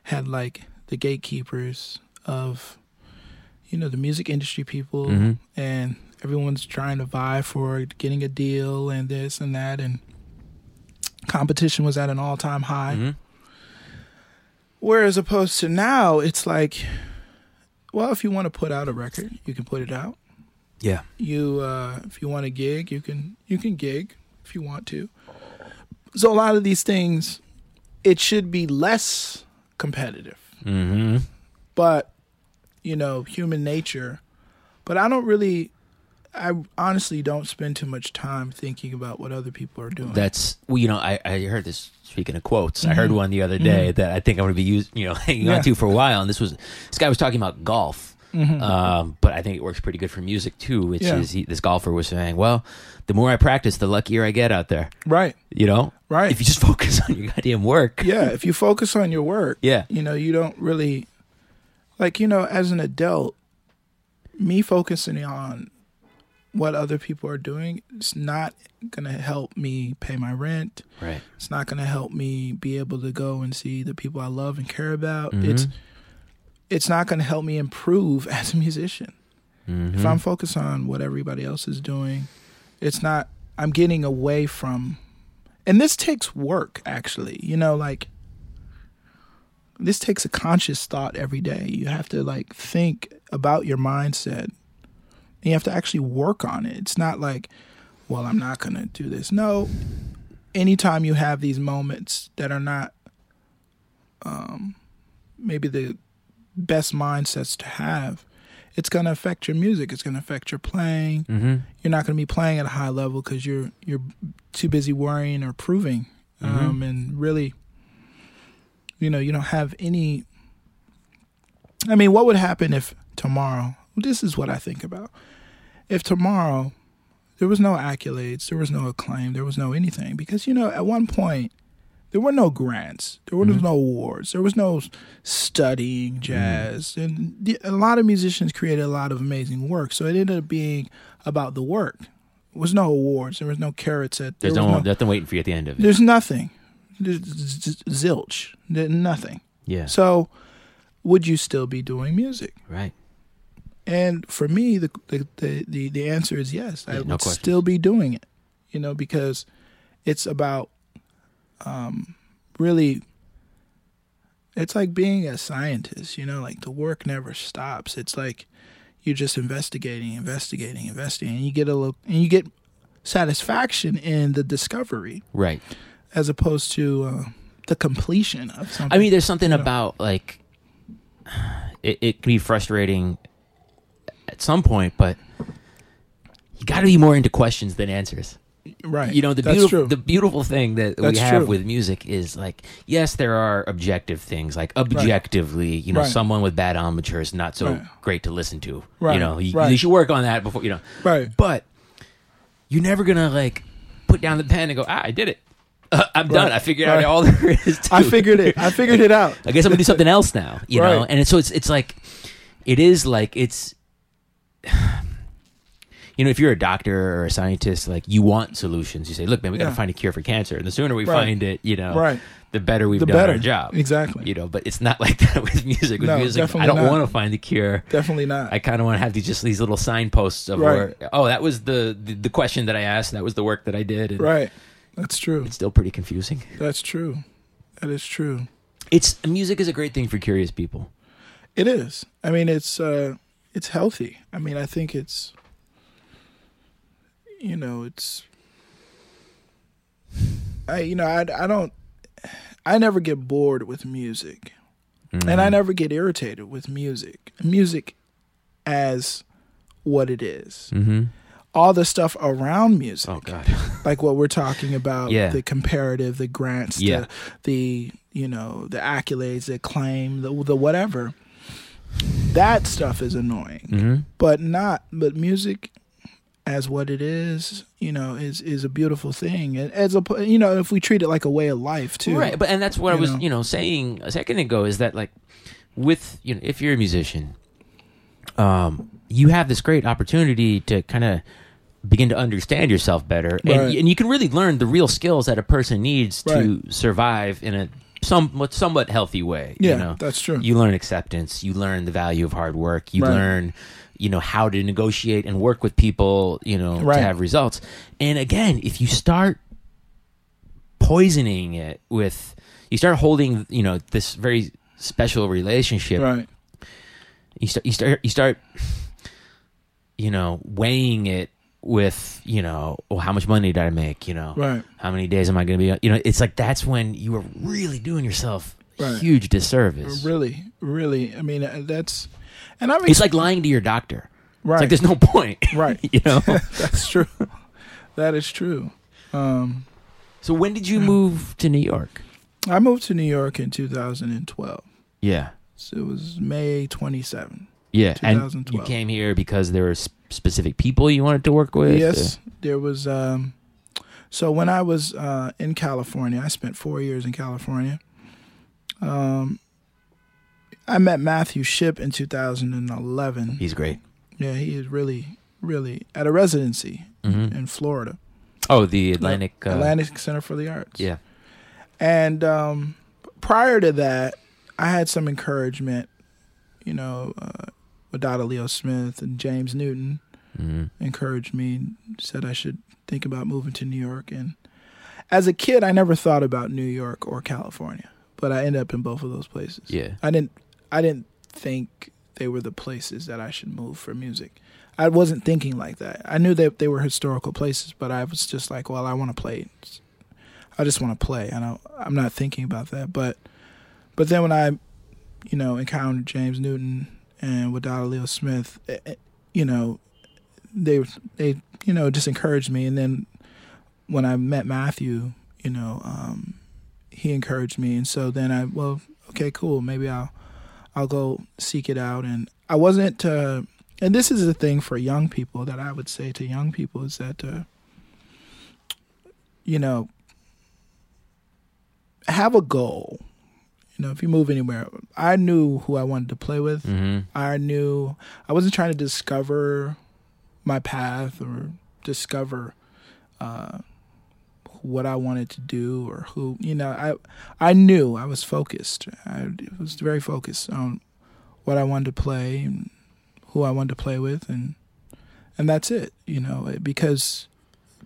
Speaker 2: had like the gatekeepers of you know the music industry people
Speaker 1: Mhm.
Speaker 2: and everyone's trying to vie for getting a deal and this and that and competition was at an all-time high
Speaker 1: Mhm.
Speaker 2: Whereas opposed to now it's like well if you want to put out a record you can put it out
Speaker 1: Yeah.
Speaker 2: you uh if you want to gig you can you can gig if you want to So a lot of these things, it should be less competitive.
Speaker 1: Mm-hmm.
Speaker 2: But you know, human nature. But I don't really. I honestly don't spend too much time thinking about what other people are doing.
Speaker 1: That's well, you know, I, I heard this. Speaking of quotes, I heard one the other day that I think I'm going to be used, you know, <laughs> hanging
Speaker 2: Mm-hmm. Yeah.
Speaker 1: on to for a while. And this was this guy was talking about golf, um, but I think it works pretty good for music too. Which
Speaker 2: Mm-hmm. Yeah.
Speaker 1: is he, this golfer was saying, well, the more I practice, the luckier I get out there.
Speaker 2: right.
Speaker 1: You know,
Speaker 2: Right.
Speaker 1: If you just <laughs> focus on your goddamn work,
Speaker 2: yeah, if you focus on your work,
Speaker 1: Yeah.
Speaker 2: you know, you don't really like, you know, as an adult, me focusing on what other people are doing it's not going to help me pay my rent.
Speaker 1: right?
Speaker 2: It's not going to help me be able to go and see the people I love and care about.
Speaker 1: Mhm.
Speaker 2: It's it's not going to help me improve <laughs> as a musician.
Speaker 1: Mhm.
Speaker 2: If I'm focused on what everybody else is doing, it's not I'm getting away from and this takes work actually. You know, like this takes a conscious thought every day. You have to like think about your mindset. And you have to actually work on it. It's not like, well, I'm not going to do this. No. Anytime you have these moments that are not um maybe the best mindsets to have, it's going to affect your music. It's going to affect your playing.
Speaker 1: Mhm.
Speaker 2: You're not going to be playing at a high level because you're you're too busy worrying or proving, um, and really, you know, you don't have any. I mean, what would happen if tomorrow? This is what I think about. If tomorrow there was no accolades, there was no acclaim, there was no anything, because you know, at one point there were no grants, there was
Speaker 1: Mhm.
Speaker 2: no awards, there was no studying jazz, and the, a lot of musicians created a lot of amazing work. So it ended up being about the work. There was no awards, there was no carrots at.
Speaker 1: There's
Speaker 2: there
Speaker 1: no,
Speaker 2: no,
Speaker 1: nothing waiting for you at the end of it.
Speaker 2: there's nothing, there's z- z- zilch, There's nothing.
Speaker 1: Yeah,
Speaker 2: So, would you still be doing music?
Speaker 1: right.
Speaker 2: And for me, the the the the, the answer is yes. I would
Speaker 1: no
Speaker 2: still be doing it. You know, because it's about um really it's like being a scientist, you know, like the work never stops. It's like you're just investigating, investigating, investigating, and you get a little and you get satisfaction in the discovery
Speaker 1: Right.
Speaker 2: as opposed to uh, the completion of something.
Speaker 1: I mean, there's something
Speaker 2: You know.
Speaker 1: about like <sighs> it, it can be frustrating at some point, but you got to be more into questions than answers.
Speaker 2: right.
Speaker 1: You know, the beautiful the beautiful thing that we have
Speaker 2: true.
Speaker 1: with music is like, yes, there are objective things. Like objectively, you know,
Speaker 2: Right.
Speaker 1: someone with bad armature is not so
Speaker 2: Right.
Speaker 1: great to listen to. You know, you,
Speaker 2: Right.
Speaker 1: you should work on that before you know.
Speaker 2: right.
Speaker 1: But you're never gonna like put down the pen and go, ah, I did it. Uh, <laughs> I'm done. I figured
Speaker 2: Right.
Speaker 1: out all there is. To
Speaker 2: I figured it. I <laughs> figured it out.
Speaker 1: I guess I'm gonna do something else now, you <laughs> know. And it's, so it's it's like, it is like it's, <sighs> you know, if you're a doctor or a scientist, like you want solutions. You say, look, man, we got to find a cure for cancer, and the sooner we
Speaker 2: Right.
Speaker 1: find it, you know,
Speaker 2: Right.
Speaker 1: the better we've
Speaker 2: The
Speaker 1: done
Speaker 2: better.
Speaker 1: our job.
Speaker 2: Exactly.
Speaker 1: You know, but it's not <laughs> like that with music. With
Speaker 2: No,
Speaker 1: music, I don't want to find the cure.
Speaker 2: Definitely not.
Speaker 1: I kind of want to have these just these little signposts of
Speaker 2: Right.
Speaker 1: where, oh, that was the, the the question that I asked. That was the work that I did. And
Speaker 2: right. That's true.
Speaker 1: It's still pretty confusing.
Speaker 2: That's true. That is true.
Speaker 1: It's music is a great thing for curious people.
Speaker 2: It is. I mean, it's uh, it's healthy. I mean, I think it's, you know, it's. I you know I I don't, I never get bored with music, and I
Speaker 1: Mhm.
Speaker 2: never get irritated with music. Music, as what it is.
Speaker 1: Mhm.
Speaker 2: All the stuff around music.
Speaker 1: Oh God. <laughs>
Speaker 2: like what we're talking about
Speaker 1: Yeah.
Speaker 2: the comparative the grants
Speaker 1: Yeah.
Speaker 2: the, the you know the accolades the acclaim the, the whatever that stuff is annoying.
Speaker 1: Hmm
Speaker 2: but not but music as what it is you know is is a beautiful thing. And as a you know if we treat it like a way of life too.
Speaker 1: Right, but and that's what I was,
Speaker 2: know.
Speaker 1: you know, saying a second ago is that like with you know, if you're a musician, um, you have this great opportunity to kind of begin to understand yourself better, and
Speaker 2: Right.
Speaker 1: and you can really learn the real skills that a person needs to survive in a somewhat somewhat healthy way.
Speaker 2: yeah
Speaker 1: you know?
Speaker 2: that's true
Speaker 1: you learn acceptance you learn the value of hard work you
Speaker 2: Right.
Speaker 1: learn you know how to negotiate and work with people you know
Speaker 2: Right.
Speaker 1: to have results and again if you start poisoning it with you start holding you know this very special relationship
Speaker 2: right
Speaker 1: you start you start you start you know weighing it with you know, well, how much money did I make? You know,
Speaker 2: Right.
Speaker 1: how many days am I going to be? You know, it's like that's when you are really doing yourself
Speaker 2: Right.
Speaker 1: huge disservice.
Speaker 2: Really, really. I mean, uh, that's, and I'm
Speaker 1: It's like lying to your doctor.
Speaker 2: right.
Speaker 1: It's like there's no point, <laughs>
Speaker 2: right.
Speaker 1: you know. <laughs>
Speaker 2: That's true. that is true. Um,
Speaker 1: so when did you move to New York?
Speaker 2: I moved to New York in 2012.
Speaker 1: Yeah,
Speaker 2: So it was May 27.
Speaker 1: yeah, and you came here because there were s- specific people you wanted to work with.
Speaker 2: Yes, there was. Um, so when I was uh, in California, I spent four years in California. Um, I met Matthew Shipp in 2011.
Speaker 1: he's great.
Speaker 2: Yeah, he is really, really at a residency
Speaker 1: hmm
Speaker 2: in Florida,
Speaker 1: Oh, the Atlantic. Uh,
Speaker 2: Atlantic Center for the Arts.
Speaker 1: Yeah.
Speaker 2: And um, prior to that, I had some encouragement, you know, uh, with Wadada Leo Smith and James Newton
Speaker 1: hmm
Speaker 2: encouraged me, said I should think about moving to New York. And as a kid, I never thought about New York or California, but I ended up in both of those places.
Speaker 1: Yeah.
Speaker 2: I didn't, I didn't think they were the places that I should move for music. I wasn't thinking like that. I knew that they were historical places, but I was just like, well, I want to play. I just want to play. I don't. I'm not thinking about that. But, but then when I, you know, encountered James Newton and Wadada Leo Smith, eh, eh, you know, they they you know just encouraged me. And then when I met Matthew, you know, um, he encouraged me. And so then I well, okay, cool. Maybe I'll I'll go seek it out. And I wasn't. Uh, and this is the thing for young people that I would say to young people is that, uh, you know, have a goal. You know, if you move anywhere, I knew who I wanted to play with.
Speaker 1: hmm
Speaker 2: I knew I wasn't trying to discover my path or discover uh, what I wanted to do or who. You know, I I knew I was focused. I was very focused on what I wanted to play and who I wanted to play with, and and that's it. You know, because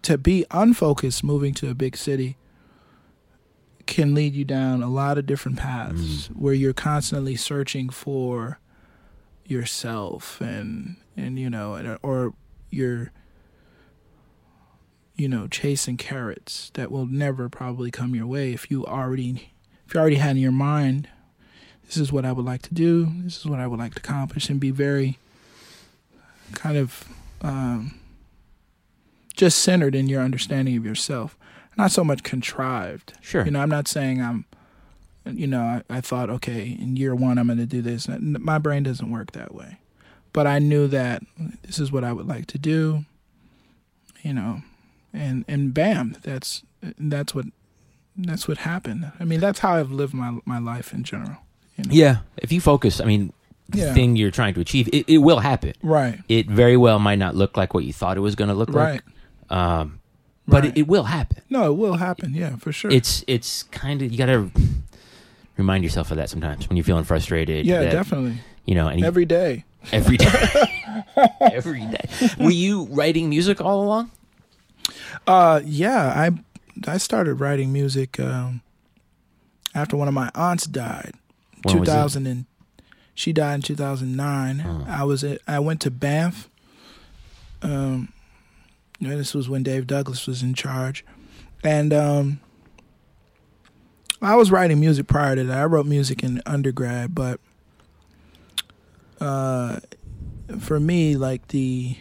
Speaker 2: to be unfocused moving to a big city can lead you down a lot of different paths where you're constantly searching for yourself and and you know and- or you're you know chasing carrots that will never probably come your way. If you already if you already had in your mind this is what I would like to do this is what I would like to accomplish and be very kind of um, just centered in your understanding of yourself not so much contrived
Speaker 1: Sure.
Speaker 2: you know, I'm not saying I'm, you know, I, I thought, okay, in year one, I'm going to do this. My brain doesn't work that way. But I knew that this is what I would like to do, you know, and, and bam, that's, that's what, that's what happened. I mean, that's how I've lived my, my life in general. You know?
Speaker 1: yeah. If you focus, I mean, the
Speaker 2: Yeah.
Speaker 1: thing you're trying to achieve, it, it will happen.
Speaker 2: Right.
Speaker 1: It very well might not look like what you thought it was going to look like.
Speaker 2: Right.
Speaker 1: like. Um, but
Speaker 2: Right.
Speaker 1: it, it will happen.
Speaker 2: No, it will happen. Yeah, for sure.
Speaker 1: It's it's kind of you got to remind yourself of that sometimes when you're feeling frustrated.
Speaker 2: yeah,
Speaker 1: that,
Speaker 2: definitely.
Speaker 1: You know, and you-
Speaker 2: Every day.
Speaker 1: every day, <laughs> <laughs> every day. Were you writing music all along?
Speaker 2: Uh, yeah, I I started writing music um, after one of my aunts died.
Speaker 1: When was
Speaker 2: 2000 and she died in 2009.
Speaker 1: Oh.
Speaker 2: I was at, I went to Banff. Um, know, this was when Dave Douglas was in charge, and um, I was writing music prior to that. I wrote music in undergrad, but uh, for me, like the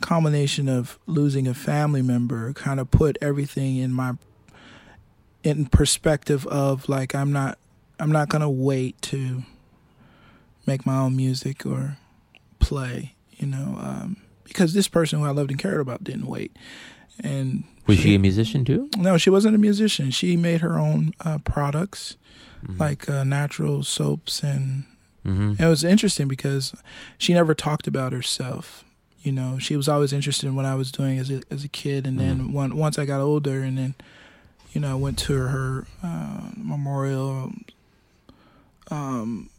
Speaker 2: combination of losing a family member kind of put everything in my in perspective of like I'm not I'm not gonna wait to make my own music or play, you know, um, because this person who I loved and cared about didn't wait. And
Speaker 1: Was she a musician too?
Speaker 2: no, she wasn't a musician. She made her own uh, products
Speaker 1: Mhm.
Speaker 2: like uh, natural soaps and
Speaker 1: Mhm.
Speaker 2: it was interesting because she never talked about herself. You know, she was always interested in what I was doing as a as a kid, and then one, once I got older, and then you know, I went to her uh, memorial. Um,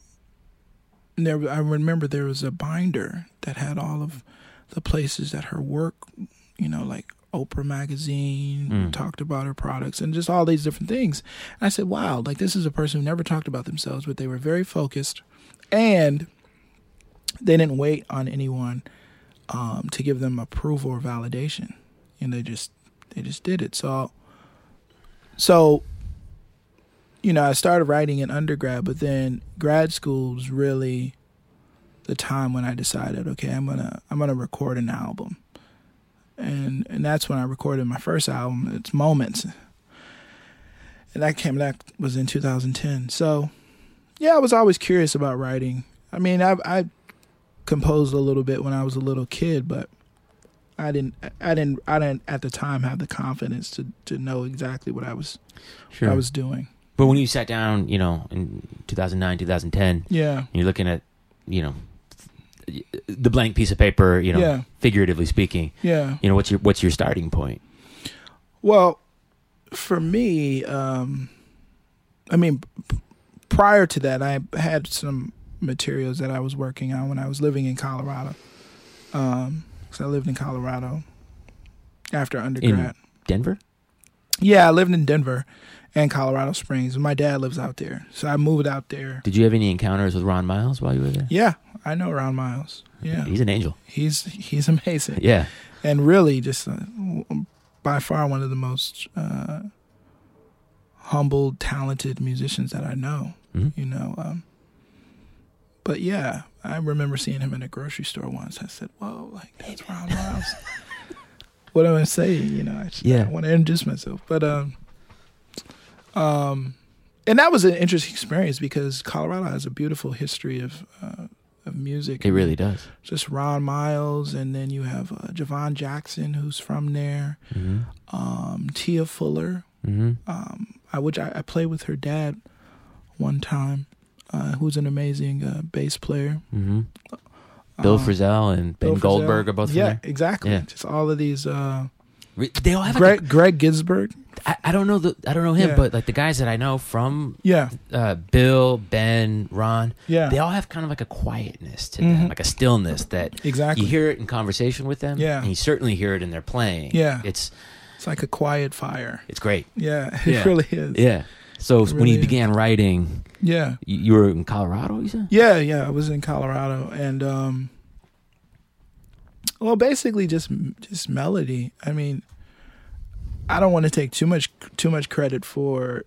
Speaker 2: there, I remember there was a binder that had all of the places that her work, you know, like Oprah magazine
Speaker 1: Mm.
Speaker 2: talked about her products and just all these different things. And I said, wow, like this is a person who never talked about themselves, but they were very focused and they didn't wait on anyone um, to give them approval or validation, and they just they just did it. So so you know, I started writing in undergrad, but then grad school was really the time when I decided, okay, I'm gonna I'm gonna record an album, and and that's when I recorded my first album. It's Moments, and that came that was in 2010. So, yeah, I was always curious about writing. I mean, I I composed a little bit when I was a little kid, but I didn't I didn't I didn't at the time have the confidence to to know exactly what I was
Speaker 1: Sure.
Speaker 2: what I was doing.
Speaker 1: but when you sat down, you know, in 2009, 2010,
Speaker 2: Yeah.
Speaker 1: you're looking at, you know, the blank piece of paper, you know,
Speaker 2: Yeah.
Speaker 1: figuratively speaking.
Speaker 2: Yeah.
Speaker 1: You know, what's your what's your starting point?
Speaker 2: Well, for me, um, I mean, prior to that, I had some materials that I was working on when I was living in Colorado. Um, so I lived in Colorado after undergrad.
Speaker 1: Denver?
Speaker 2: yeah, I lived in Denver and Colorado Springs. My dad lives out there, so I moved out there.
Speaker 1: Did you have any encounters with Ron Miles while you were there?
Speaker 2: Yeah, I know Ron Miles. Yeah,
Speaker 1: He's an angel.
Speaker 2: he's he's amazing. <laughs>
Speaker 1: Yeah.
Speaker 2: and really just uh, by far one of the most uh, humble, talented musicians that I know.
Speaker 1: Mhm.
Speaker 2: You know, um, but yeah, I remember seeing him in a grocery store once. I said, "Whoa, like that's Ron Miles." <laughs> what am I saying? You know, I, just,
Speaker 1: Yeah.
Speaker 2: I want to introduce myself, but um, um, and that was an interesting experience because Colorado has a beautiful history of uh, of music.
Speaker 1: It really does.
Speaker 2: just Ron Miles, and then you have uh, Javon Jackson, who's from there.
Speaker 1: Mm-hmm.
Speaker 2: Um, Tia Fuller,
Speaker 1: Mm-hmm.
Speaker 2: um, I which I, I played with her dad one time, uh, who's an amazing uh, bass player.
Speaker 1: Mm-hmm. Bill
Speaker 2: Um,
Speaker 1: Frisell and Ben
Speaker 2: Bill.
Speaker 1: Goldberg are both
Speaker 2: yeah, exactly.
Speaker 1: Yeah.
Speaker 2: Just all of these.
Speaker 1: Re- They all have
Speaker 2: Greg
Speaker 1: like
Speaker 2: Greg Gisbert.
Speaker 1: a, I, I don't know the I don't know him,
Speaker 2: Yeah.
Speaker 1: but like the guys that I know from
Speaker 2: Yeah,
Speaker 1: uh, Bill, Ben, Ron,
Speaker 2: yeah,
Speaker 1: they all have kind of like a quietness to
Speaker 2: Mhm.
Speaker 1: them, like a stillness that
Speaker 2: exactly.
Speaker 1: you hear it in conversation with them.
Speaker 2: Yeah.
Speaker 1: and you certainly hear it in their playing.
Speaker 2: Yeah.
Speaker 1: it's
Speaker 2: It's like a quiet fire.
Speaker 1: it's great.
Speaker 2: Yeah, <laughs> it
Speaker 1: Yeah.
Speaker 2: really is.
Speaker 1: Yeah. So
Speaker 2: It
Speaker 1: when you
Speaker 2: is.
Speaker 1: began writing,
Speaker 2: Yeah,
Speaker 1: you, you were in Colorado. You said.
Speaker 2: yeah, yeah. I was in Colorado, and um, well, basically just just melody. I mean, I don't want to take too much too much credit for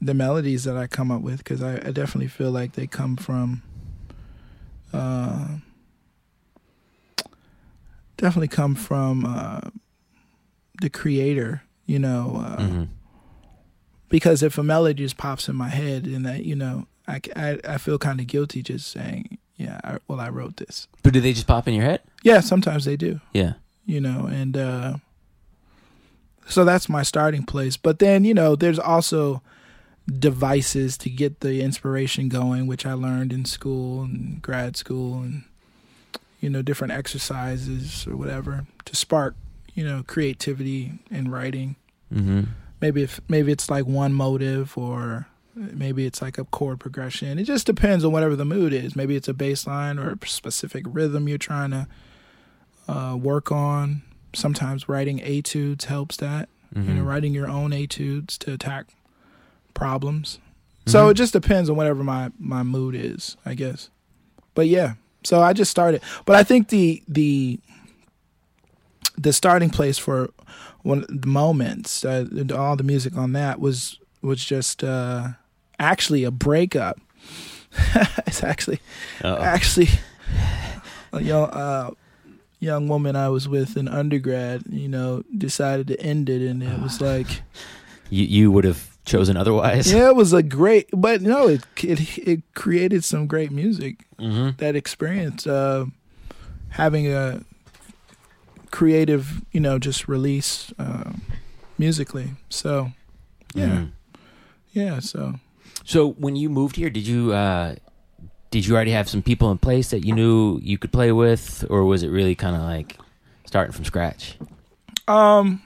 Speaker 2: the melodies that I come up with because I, I definitely feel like they come from uh, definitely come from uh, the creator. You know, uh,
Speaker 1: hmm
Speaker 2: because if a melody just pops in my head and that you know I, I, I feel kind of guilty just saying yeah I, well i wrote this
Speaker 1: But do they just pop in your head?
Speaker 2: yeah sometimes they do
Speaker 1: Yeah.
Speaker 2: you know and uh so that's my starting place but then you know there's also devices to get the inspiration going which i learned in school and grad school and you know different exercises or whatever to spark you know creativity in writing
Speaker 1: Mm-hmm.
Speaker 2: maybe if maybe it's like one motive or maybe it's like a chord progression. It just depends on whatever the mood is. Maybe it's a bass line or a specific rhythm you're trying to uh, work on. Sometimes writing etudes helps that
Speaker 1: Mm-hmm.
Speaker 2: you know writing your own etudes to attack problems. So
Speaker 1: Mhm.
Speaker 2: it just depends on whatever my my mood is i guess. But yeah. So i just started. But i think the the the starting place for one of the moments uh, all the music on that was was just uh actually a breakup <laughs> it's actually
Speaker 1: Uh-oh.
Speaker 2: actually a young uh young woman i was with in undergrad you know decided to end it and it was <sighs> like
Speaker 1: You you would have chosen otherwise.
Speaker 2: yeah it was a great but no it it, it created some great music
Speaker 1: Mm-hmm.
Speaker 2: that experience uh having a creative you know just release uh musically so yeah
Speaker 1: Mm-hmm.
Speaker 2: yeah so
Speaker 1: So when you moved here, did you uh, did you already have some people in place that you knew you could play with, or was it really kind of like starting from scratch?
Speaker 2: Um,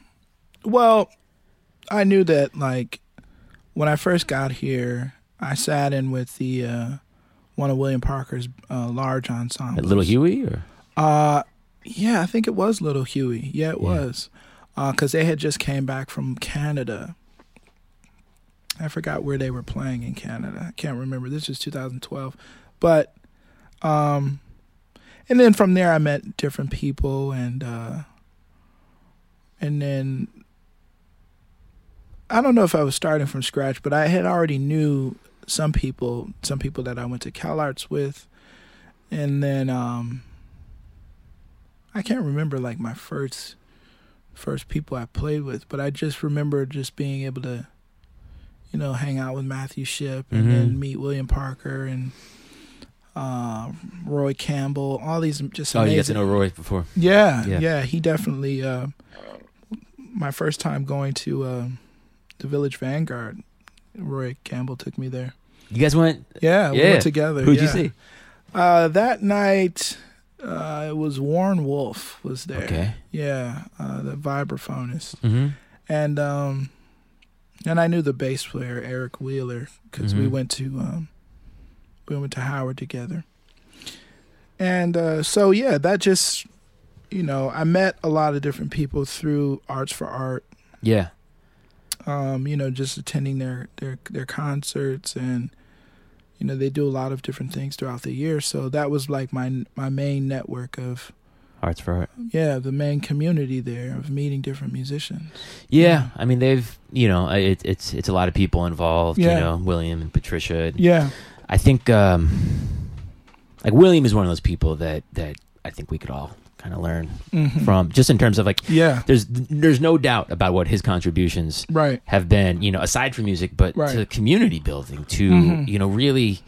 Speaker 2: well, I knew that like when I first got here, I sat in with the uh, one of William Parker's uh, large ensembles.
Speaker 1: Little Huey, or
Speaker 2: Uh, yeah, I think it was Little Huey. Yeah, it
Speaker 1: Yeah.
Speaker 2: was. Because they had just came back from Canada. I forgot where they were playing in Canada. I can't remember. This was 2012, but um, and then from there I met different people and uh and then I don't know if I was starting from scratch, but I had already knew some people, some people that I went to CalArts with, and then um, I can't remember like my first first people I played with, but I just remember just being able to, you know, hang out with Matthew Shipp and
Speaker 1: Mhm.
Speaker 2: then meet William Parker and uh, Roy Campbell, all these just
Speaker 1: Oh,
Speaker 2: amazing.
Speaker 1: you got to know Roy before.
Speaker 2: Yeah,
Speaker 1: Yeah.
Speaker 2: yeah, he definitely. Uh, my first time going to uh, the Village Vanguard, Roy Campbell took me there.
Speaker 1: You guys went.
Speaker 2: Yeah, we
Speaker 1: Yeah.
Speaker 2: went together.
Speaker 1: Who'd
Speaker 2: yeah.
Speaker 1: you see?
Speaker 2: Uh, that night, uh, it was Warren Wolf was there.
Speaker 1: Okay.
Speaker 2: Yeah, uh, the vibraphonist,
Speaker 1: Mm-hmm.
Speaker 2: and um, and I knew the bass player Eric Wheeler because we
Speaker 1: Mhm.
Speaker 2: went to um, we went to Howard together, and uh, so yeah, that just you know I met a lot of different people through Arts for Art.
Speaker 1: Yeah.
Speaker 2: Um, you know, just attending their their their concerts and you know they do a lot of different things throughout the year. So that was like my my main network of
Speaker 1: Arts for Art.
Speaker 2: yeah the main community there of meeting different musicians.
Speaker 1: Yeah, I mean they've you know it, it's it's a lot of people involved. You
Speaker 2: Yeah.
Speaker 1: know, William and Patricia.
Speaker 2: Yeah,
Speaker 1: I think um, like William is one of those people that that I think we could all kind of learn
Speaker 2: Mhm.
Speaker 1: from, just in terms of like
Speaker 2: yeah,
Speaker 1: there's there's no doubt about what his contributions
Speaker 2: right,
Speaker 1: have been. You know, aside from music, but
Speaker 2: Right.
Speaker 1: to community building, to
Speaker 2: Mhm.
Speaker 1: you know really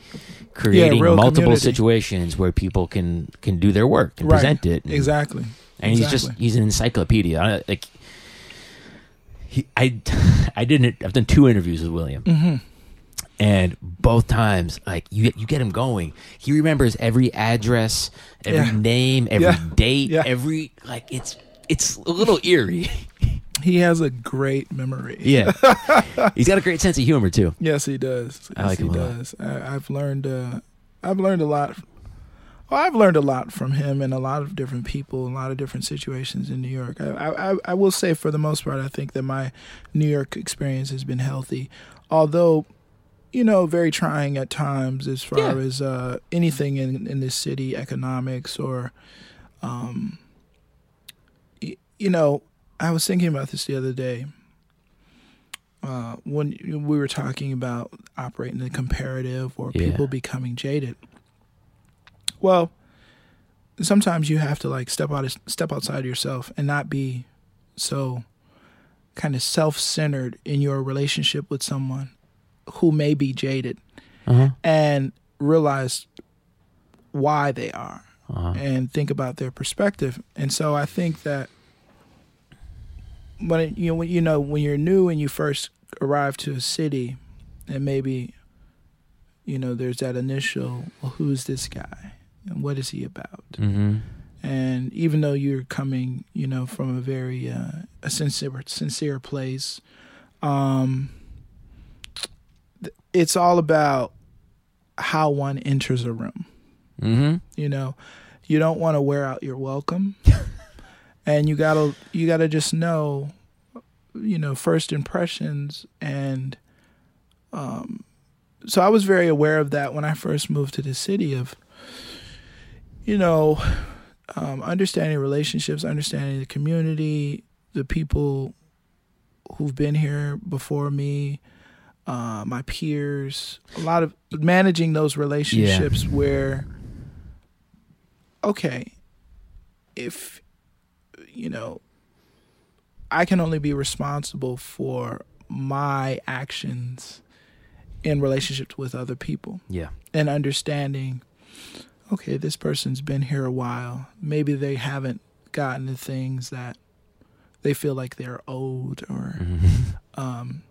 Speaker 1: creating
Speaker 2: real
Speaker 1: multiple
Speaker 2: community.
Speaker 1: situations where people can can do their work and
Speaker 2: Right.
Speaker 1: present it. And,
Speaker 2: exactly.
Speaker 1: and he's just he's an encyclopedia. I, like he, I, <sighs> I didn't. I've done two interviews with William,
Speaker 2: hmm
Speaker 1: and both times, like you get you get him going. He remembers every address, every
Speaker 2: Yeah.
Speaker 1: name, every
Speaker 2: Yeah.
Speaker 1: date,
Speaker 2: Yeah.
Speaker 1: every like it's it's a little eerie. <laughs>
Speaker 2: He has a great memory.
Speaker 1: Yeah, <laughs> he's got a great sense of humor too.
Speaker 2: Yes, he does.
Speaker 1: I
Speaker 2: Yes,
Speaker 1: like
Speaker 2: he
Speaker 1: him a lot.
Speaker 2: does. I, I've learned. Uh, I've learned a lot. Well, I've learned a lot from him and a lot of different people, a lot of different situations in New York. I, I, I- I will say, for the most part, I think that my New York experience has been healthy, although, you know, very trying at times as far
Speaker 1: Yeah.
Speaker 2: as uh, anything in in this city, economics or, um, y- you know, I was thinking about this the other day uh, when we were talking about operating the comparative or
Speaker 1: Yeah.
Speaker 2: people becoming jaded. Well, sometimes you have to like step out step outside yourself and not be so kind of self-centered in your relationship with someone who may be jaded
Speaker 1: Uh-huh.
Speaker 2: and realize why they are
Speaker 1: Uh-huh.
Speaker 2: and think about their perspective. And so I think that it, you know when you know when you're new and you first arrive to a city, and maybe you know there's that initial, well, who's this guy and what is he about?
Speaker 1: Mm-hmm.
Speaker 2: And even though you're coming, you know, from a very uh, a sincere sincere place, um, it's all about how one enters a room.
Speaker 1: Mm-hmm.
Speaker 2: You know, you don't want to wear out your welcome, <laughs> and you gotta you gotta just know, you know, first impressions and, um, so I was very aware of that when I first moved to the city of, you know, um, understanding relationships, understanding the community, the people who've been here before me, uh, my peers, a lot of managing those relationships where, okay, if, you know, I can only be responsible for my actions in relationships with other people
Speaker 1: Yeah.
Speaker 2: and understanding okay this person's been here a while maybe they haven't gotten the things that they feel like they're owed or
Speaker 1: Mm-hmm.
Speaker 2: um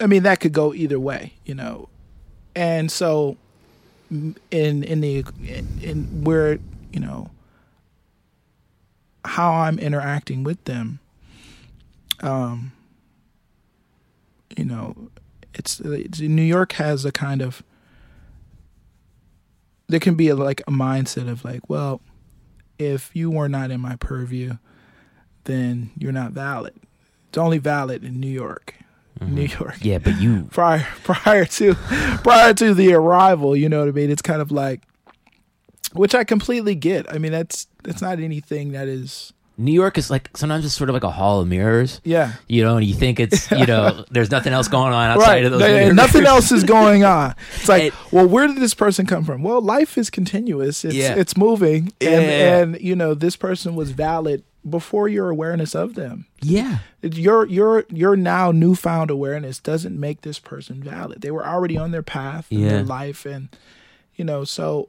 Speaker 2: i mean that could go either way you know and so in in the in where you know how i'm interacting with them um you know it's, it's new york has a kind of there can be a, like a mindset of like well if you were not in my purview then you're not valid. It's only valid in new york. New york.
Speaker 1: Yeah, but you. <laughs>
Speaker 2: prior prior to prior to the arrival you know what i mean? It's kind of like which I completely get. I mean, that's that's not anything that is.
Speaker 1: New York is like sometimes it's sort of like a hall of mirrors.
Speaker 2: Yeah.
Speaker 1: You know, and you think it's <laughs> you know there's nothing else going on outside
Speaker 2: Right.
Speaker 1: of those.
Speaker 2: There-
Speaker 1: mirrors.
Speaker 2: nothing else is <laughs> going on. It's like,
Speaker 1: And-
Speaker 2: well, where did this person come from? Well, life is continuous. It's
Speaker 1: Yeah.
Speaker 2: it's moving, and
Speaker 1: Yeah.
Speaker 2: and you know this person was valid before your awareness of them.
Speaker 1: Yeah.
Speaker 2: Your your your now newfound awareness doesn't make this person valid. They were already on their path in
Speaker 1: Yeah.
Speaker 2: their life, and you know, so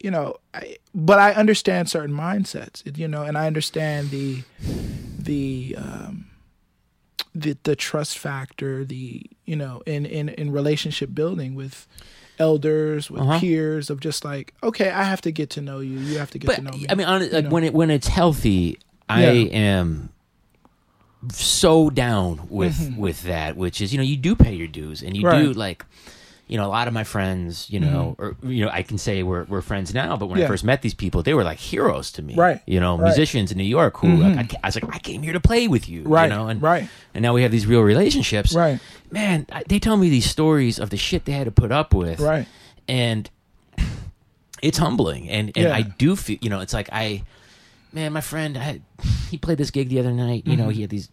Speaker 2: you know, I, but I understand certain mindsets, you know, and I understand the the um, the the trust factor, the you know, in in in relationship building with elders, with
Speaker 1: Uh-huh.
Speaker 2: peers, of just like, okay, I have to get to know you, you have to get
Speaker 1: But
Speaker 2: to know me.
Speaker 1: I mean, on, like,
Speaker 2: know.
Speaker 1: when it when it's healthy, I
Speaker 2: Yeah.
Speaker 1: am so down with with that. Which is, you know, you do pay your dues, and you do
Speaker 2: Mm-hmm. Right. Mm-hmm.
Speaker 1: like. You know, a lot of my friends, you know, mm-hmm. or you know, I can say we're we're friends now. But when I first met these people, they were like heroes to me.
Speaker 2: Right.
Speaker 1: You know,
Speaker 2: Right.
Speaker 1: musicians in New York who like, mm-hmm. I, I was like, I came here to play with you.
Speaker 2: Right.
Speaker 1: You know, and
Speaker 2: Right.
Speaker 1: and now we have these real relationships.
Speaker 2: Right.
Speaker 1: Man, I, they tell me these stories of the shit they had to put up with
Speaker 2: right.
Speaker 1: and it's humbling and and
Speaker 2: Yeah.
Speaker 1: i do feel you know it's like i man my friend I, he played this gig the other night you know he mm-hmm. had these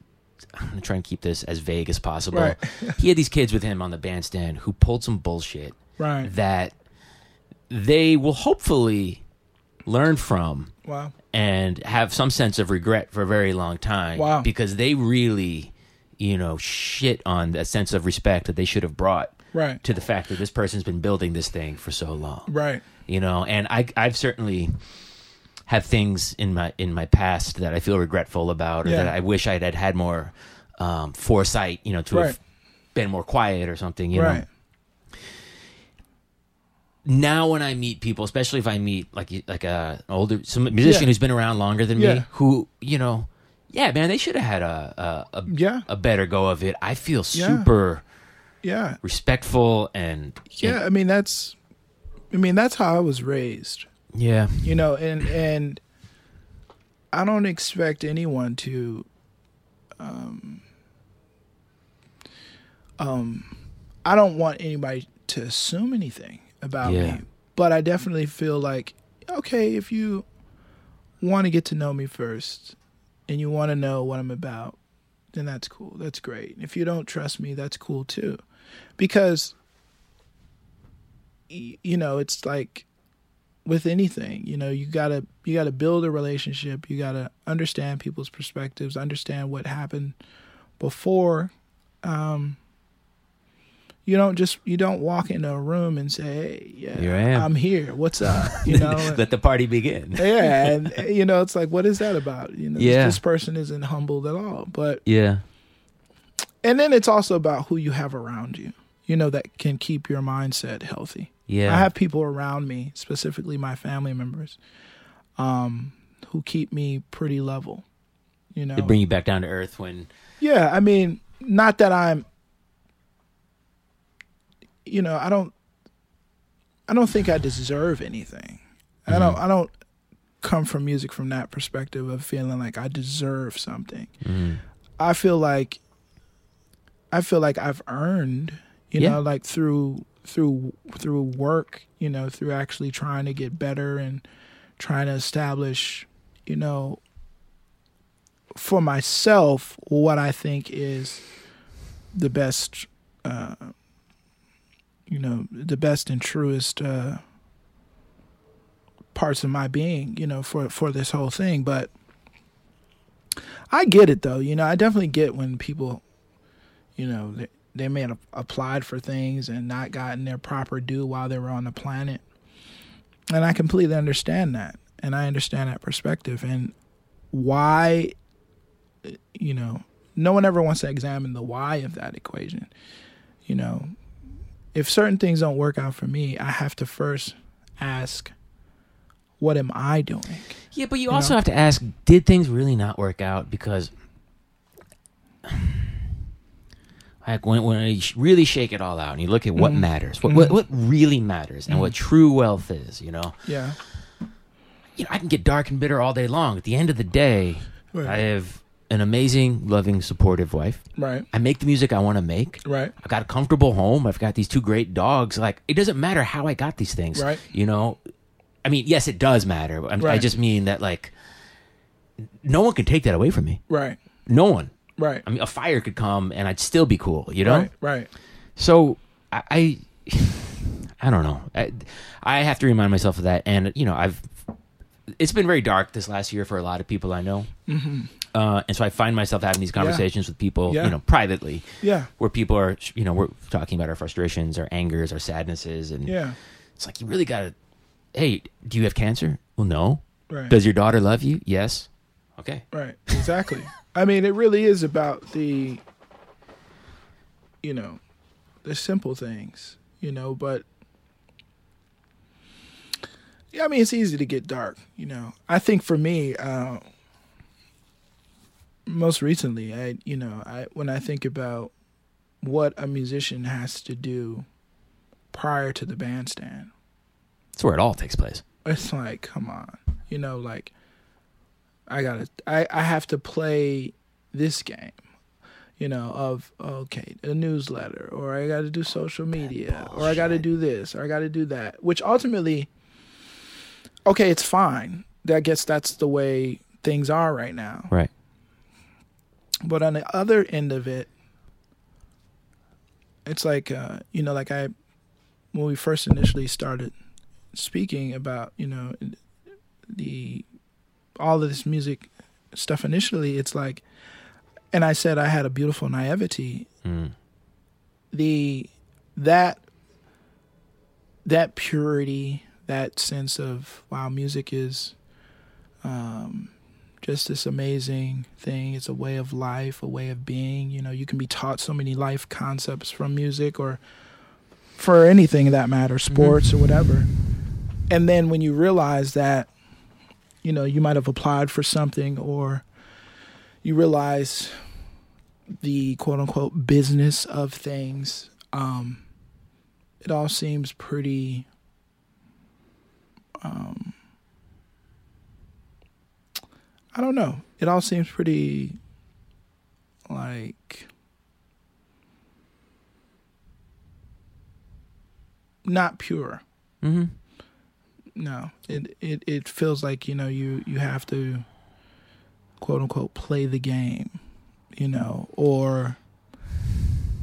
Speaker 1: i'm gonna try and keep this as vague as possible.
Speaker 2: Right.
Speaker 1: he had these kids with him on the bandstand who pulled some bullshit
Speaker 2: Right.
Speaker 1: that they will hopefully learn from
Speaker 2: Wow.
Speaker 1: and have some sense of regret for a very long time
Speaker 2: Wow.
Speaker 1: because they really you know shit on that sense of respect that they should have brought
Speaker 2: Right.
Speaker 1: to the fact that this person's been building this thing for so long
Speaker 2: Right.
Speaker 1: you know and i i've certainly have things in my in my past that i feel regretful about or
Speaker 2: Yeah.
Speaker 1: that i wish i'd had had more um foresight you know to
Speaker 2: Right.
Speaker 1: have been more quiet or something you know
Speaker 2: right.
Speaker 1: now when i meet people especially if i meet like like a older some musician
Speaker 2: Yeah.
Speaker 1: who's been around longer than
Speaker 2: Yeah.
Speaker 1: me who you know yeah man they should have had a a, a,
Speaker 2: Yeah.
Speaker 1: a better go of it i feel super
Speaker 2: Yeah.
Speaker 1: respectful and
Speaker 2: Yeah. I mean, that's. I mean, that's how I was raised.
Speaker 1: Yeah
Speaker 2: You know, and and I don't expect anyone to. Um. Um, I don't want anybody to assume anything about
Speaker 1: Yeah.
Speaker 2: me, but I definitely feel like okay if you want to get to know me first, and you want to know what I'm about, then that's cool. That's great. If you don't trust me, that's cool too, because you know it's like with anything you know you gotta you gotta build a relationship. You gotta understand people's perspectives understand what happened before. Um you don't just you don't walk into a room and say hey yeah
Speaker 1: Here I am.
Speaker 2: here. What's up? <laughs> You know? <laughs>
Speaker 1: Let the party begin. <laughs>
Speaker 2: Yeah and you know it's like what is that about? You know
Speaker 1: Yeah.
Speaker 2: this person isn't humbled at all but
Speaker 1: yeah.
Speaker 2: And then it's also about who you have around you you know that can keep your mindset healthy
Speaker 1: yeah
Speaker 2: I have people around me, specifically my family members, um, who keep me pretty level. You know,
Speaker 1: They bring you back down to earth when
Speaker 2: yeah. I mean, not that I'm, you know, I don't, I don't think I deserve anything. I don't, I don't come from music from that perspective of feeling like I deserve something.
Speaker 1: mm,
Speaker 2: I feel like, I feel like I've earned, you
Speaker 1: Yeah.
Speaker 2: know, like through through through work, you know, through actually trying to get better and trying to establish, you know, for myself what I think is the best, uh, you know, the best and truest uh, parts of my being, you know, for for this whole thing. But I get it though, you know, I definitely get when people, you know, they, may have applied for things and not gotten their proper due while they were on the planet. And I completely understand that. And I understand that perspective and why, you know, no one ever wants to examine the why of that equation. You know, if certain things don't work out for me, I have to first ask, what am I doing?
Speaker 1: yeah but you
Speaker 2: You
Speaker 1: also
Speaker 2: know?
Speaker 1: have to ask did things really not work out because like when, when you really shake it all out and you look at what
Speaker 2: Mhm.
Speaker 1: matters what, what what really matters and what true wealth is you know
Speaker 2: Yeah.
Speaker 1: you know i can get dark and bitter all day long at the end of the day i have an amazing loving supportive wife
Speaker 2: Right.
Speaker 1: i make the music i want to make
Speaker 2: Right.
Speaker 1: I've got a comfortable home. I've got these two great dogs. Like it doesn't matter how I got these things.
Speaker 2: Right.
Speaker 1: You know, I mean, yes, it does matter. I'm, I just mean that like no one can take that away from me.
Speaker 2: Right.
Speaker 1: No one.
Speaker 2: Right.
Speaker 1: I mean, a fire could come and I'd still be cool. You know.
Speaker 2: Right. Right.
Speaker 1: So I, I, <sighs> I don't know. I, I have to remind myself of that, and you know, I've. It's been very dark this last year for a lot of people I know, mm-hmm. uh, and so I find myself having these conversations with people,
Speaker 2: Yeah.
Speaker 1: you know, privately,
Speaker 2: Yeah.
Speaker 1: where people are, you know, we're talking about our frustrations, our angers, our sadnesses, and
Speaker 2: Yeah.
Speaker 1: it's like you really got to. Hey, do you have cancer? Well, no.
Speaker 2: Right.
Speaker 1: Does your daughter love you? Yes. Okay.
Speaker 2: Right. Exactly. <laughs> I mean, it really is about the, you know, the simple things, you know, but yeah, I mean, it's easy to get dark, you know. I think for me, uh, most recently, I, you know, I, when I think about what a musician has to do prior to the bandstand,
Speaker 1: That's where it all takes place.
Speaker 2: it's like come on you know like i gotta i i have to play this game you know of okay a newsletter or i gotta do social media or i gotta do this or i gotta do that which ultimately okay it's fine. I guess that's the way things are right now.
Speaker 1: Right.
Speaker 2: but on the other end of it it's like uh you know like i when we first initially started speaking about you know the all of this music stuff initially it's like and i said i had a beautiful naivety
Speaker 1: Mm.
Speaker 2: the that that purity that sense of wow music is um just this amazing thing. It's a way of life a way of being. You know you can be taught so many life concepts from music or for anything that matters sports or whatever. And then when you realize that you know you might have applied for something or you realize the quote unquote business of things um it all seems pretty um I don't know. It all seems pretty like not pure.
Speaker 1: Mm-hmm.
Speaker 2: No, it it it feels like you know you you have to quote unquote play the game, you know, or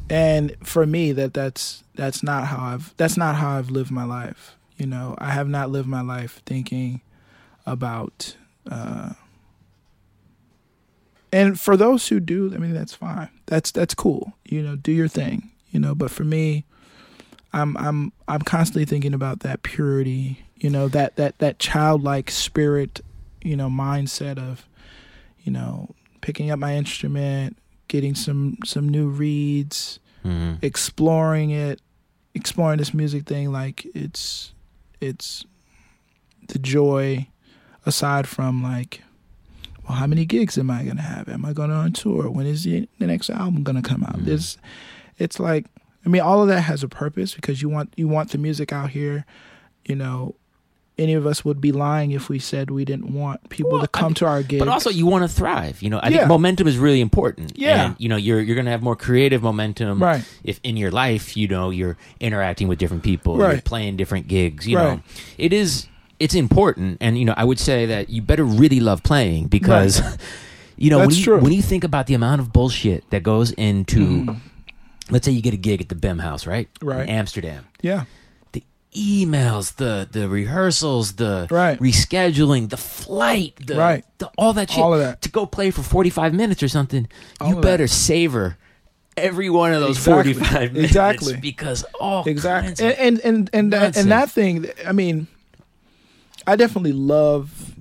Speaker 2: and for me that that's that's not how I've that's not how I've lived my life. You know, I have not lived my life thinking about uh and for those who do, I mean that's fine. That's that's cool. You know, do your thing, you know, but for me I'm I'm I'm constantly thinking about that purity, you know, that that that childlike spirit, you know, mindset of, you know, picking up my instrument, getting some some new reads,
Speaker 1: Mm-hmm.
Speaker 2: exploring it, exploring this music thing like it's it's the joy aside from like well how many gigs am I going to have? Am I going on tour? When is the, the next album going to come out?
Speaker 1: Mhm.
Speaker 2: It's it's like I mean all of that has a purpose because you want you want the music out here, you know, any of us would be lying if we said we didn't want people
Speaker 1: Well,
Speaker 2: to
Speaker 1: I
Speaker 2: come
Speaker 1: mean,
Speaker 2: to our gigs.
Speaker 1: But also, you want to thrive. You know, I
Speaker 2: Yeah.
Speaker 1: think momentum is really important.
Speaker 2: Yeah.
Speaker 1: and, you know, you're you're going to have more creative momentum
Speaker 2: right.
Speaker 1: if in your life, you know, you're interacting with different people, you're
Speaker 2: Right.
Speaker 1: playing different gigs. You
Speaker 2: Right.
Speaker 1: know, it is it's important, and you know, I would say that you better really love playing because. <laughs> You know, when you,
Speaker 2: true.
Speaker 1: when you think about the amount of bullshit that goes into,
Speaker 2: Mhm.
Speaker 1: Let's say you get a gig at the Bimhuis, right?
Speaker 2: Right.
Speaker 1: In Amsterdam.
Speaker 2: Yeah.
Speaker 1: The emails, the the rehearsals, the
Speaker 2: Right.
Speaker 1: rescheduling, the flight, the,
Speaker 2: Right.
Speaker 1: the all that shit
Speaker 2: All of that.
Speaker 1: to go play for 45 minutes or something.
Speaker 2: All
Speaker 1: you better savor every one of those
Speaker 2: Exactly.
Speaker 1: 45 minutes
Speaker 2: Exactly.
Speaker 1: because all
Speaker 2: exactly and and and and that, and that thing i mean i definitely love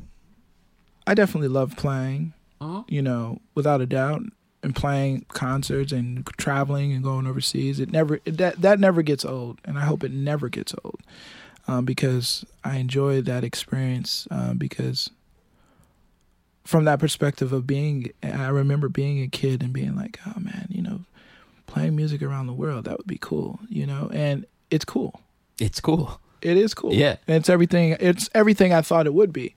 Speaker 2: i definitely love playing
Speaker 1: Uh-huh.
Speaker 2: you know without a doubt and playing concerts and traveling and going overseas it never it, that that never gets old and i hope it never gets old um, because i enjoy that experience uh, because from that perspective of being i remember being a kid and being like oh man you know playing music around the world that would be cool you know and it's cool
Speaker 1: it's cool.
Speaker 2: it is cool
Speaker 1: Yeah.
Speaker 2: and it's everything it's everything i thought it would be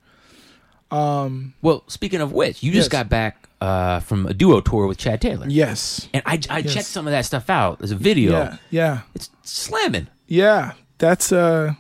Speaker 2: um
Speaker 1: Well, speaking of which, you just got back uh, from a duo tour with Chad Taylor.
Speaker 2: yes
Speaker 1: And I, I
Speaker 2: Yes.
Speaker 1: checked some of that stuff out. There's a video.
Speaker 2: yeah yeah
Speaker 1: It's slamming.
Speaker 2: yeah that's uh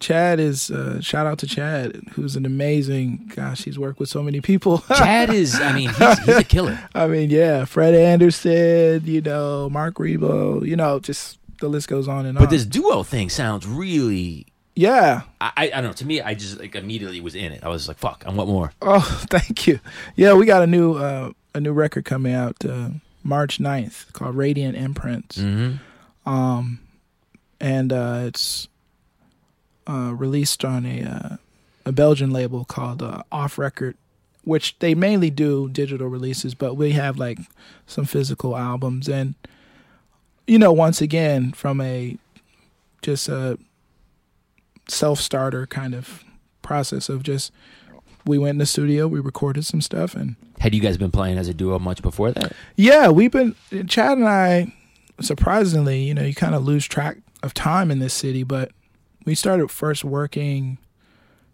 Speaker 2: Chad is uh, shout out to Chad, who's an amazing. Gosh, he's worked with so many people. <laughs>
Speaker 1: Chad is, I mean, he's, he's a killer. <laughs>
Speaker 2: I mean, yeah, Fred Anderson, you know, Marc Ribot, you know, just the list goes on and
Speaker 1: But
Speaker 2: on.
Speaker 1: But this duo thing sounds really.
Speaker 2: Yeah.
Speaker 1: I, I, I don't know. To me, I just like immediately was in it. I was like, "Fuck, I want more."
Speaker 2: Oh, <laughs> thank you. Yeah, we got a new uh, a new record coming out uh, March 9th called Radiant Imprints.
Speaker 1: Mm-hmm.
Speaker 2: Um, and uh, it's uh, released on a uh, a Belgian label called uh, Off Record, which they mainly do digital releases, but we have like some physical albums. And you know, once again, from a just a self starter kind of process of just we went in the studio, we recorded some stuff, and
Speaker 1: Had you guys been playing as a duo much before that?
Speaker 2: yeah, we've been Chad and I. Surprisingly, you know, you kind of lose track of time in this city, but we started first working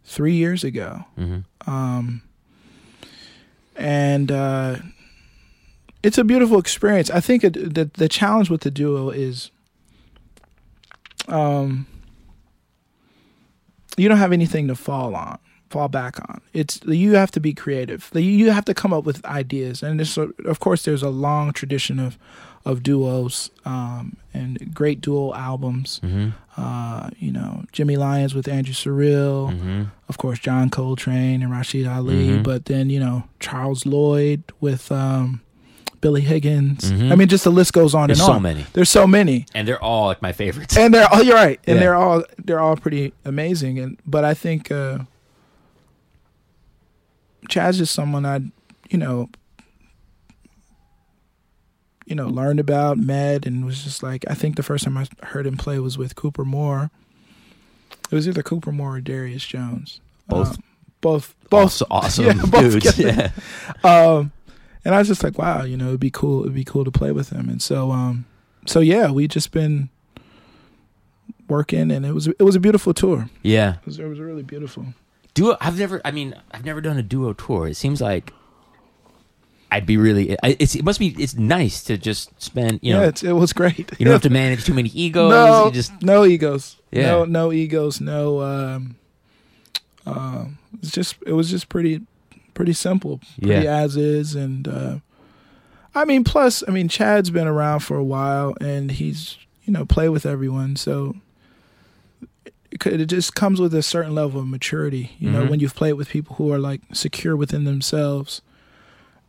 Speaker 2: three years ago,
Speaker 1: Mm-hmm.
Speaker 2: um, and uh, it's a beautiful experience. I think it, the the challenge with the duo is, um, you don't have anything to fall on, fall back on. It's you have to be creative. You have to come up with ideas, and a, of course there's a long tradition of of duos um, and great duo albums.
Speaker 1: Mm-hmm.
Speaker 2: Uh, you know, Jimmy Lyons with Andrew Cyrille,
Speaker 1: Mm-hmm.
Speaker 2: of course John Coltrane and Rashied Ali,
Speaker 1: Mhm.
Speaker 2: but then you know Charles Lloyd with um, Billy Higgins.
Speaker 1: Mhm.
Speaker 2: I mean, just the list goes on
Speaker 1: There's
Speaker 2: and on.
Speaker 1: There's so many,
Speaker 2: There's so many,
Speaker 1: and they're all like my favorites.
Speaker 2: and they're all you're right, and
Speaker 1: Yeah.
Speaker 2: they're all they're all pretty amazing. And but I think uh, Chaz is someone I, you know, you know, learned about, met, and was just like I think the first time I heard him play was with Cooper Moore. It was either Cooper Moore or Darius Jones.
Speaker 1: Both.
Speaker 2: Um, both. Both.
Speaker 1: Also awesome <laughs>
Speaker 2: Yeah, both
Speaker 1: dudes.
Speaker 2: together.
Speaker 1: Yeah.
Speaker 2: Um, and I was just like, wow, you know, it'd be cool. It'd be cool to play with him. And so, um, so yeah, we just been working, and it was it was a beautiful tour.
Speaker 1: Yeah.
Speaker 2: It was, it was really beautiful.
Speaker 1: Duo. I've never. I mean, I've never done a duo tour. It seems like I'd be really. It's. It must be. It's nice to just spend. You know.
Speaker 2: yeah, it's, it was great.
Speaker 1: you don't have to <laughs> manage too many egos.
Speaker 2: no,
Speaker 1: just.
Speaker 2: no egos.
Speaker 1: Yeah.
Speaker 2: No, no egos. No. Um, um, it's just it was just pretty, pretty simple, pretty
Speaker 1: Yeah.
Speaker 2: as is, and uh, I mean, plus, I mean, Chad's been around for a while, and he's you know play with everyone, so it, it just comes with a certain level of maturity. You know,
Speaker 1: Mhm.
Speaker 2: when you've played with people who are like secure within themselves,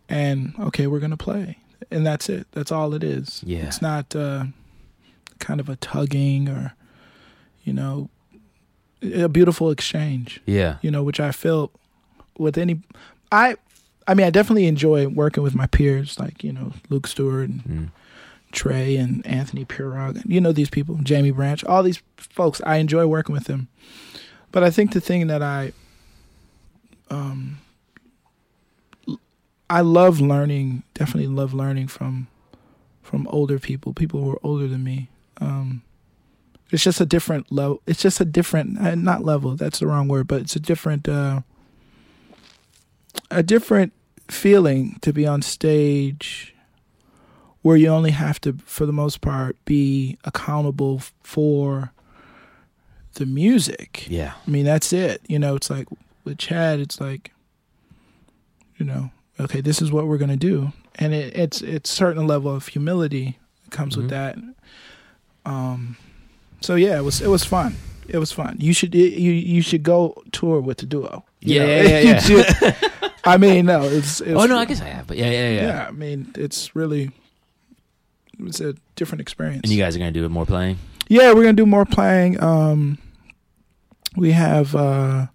Speaker 2: and okay, we're gonna play, and that's it. That's all it is.
Speaker 1: Yeah.
Speaker 2: It's not uh, kind of a tugging or, you know, a beautiful exchange.
Speaker 1: Yeah.
Speaker 2: You know, which I feel with any, I, I mean, I definitely enjoy working with my peers like you know Luke Stewart and
Speaker 1: Mm.
Speaker 2: Trey and Anthony Pirog. You know these people, Jaimie Branch, all these folks. I enjoy working with them, but I think the thing that I, um, I love learning. Definitely love learning from, from older people, people who are older than me. Um, it's just a different level. It's just a different, uh, not level. That's the wrong word, but it's a different, uh, a different feeling to be on stage where you only have to, for the most part, be accountable for the music.
Speaker 1: Yeah.
Speaker 2: I mean, that's it. You know, it's like with Chad, it's like, you know, okay, this is what we're gonna do, and it, it's it's certain level of humility that comes
Speaker 1: Mhm.
Speaker 2: with that. Um, so yeah, it was it was fun. It was fun. You should you you should go tour with the duo.
Speaker 1: Yeah,
Speaker 2: know?
Speaker 1: yeah, yeah, <laughs>
Speaker 2: You
Speaker 1: yeah.
Speaker 2: I mean, no, it's, it's
Speaker 1: Oh no, I guess I have. But yeah, yeah, yeah.
Speaker 2: yeah. I mean, it's really it's a different experience.
Speaker 1: And you guys are gonna do more playing.
Speaker 2: Yeah, we're gonna do more playing. Um, we have uh,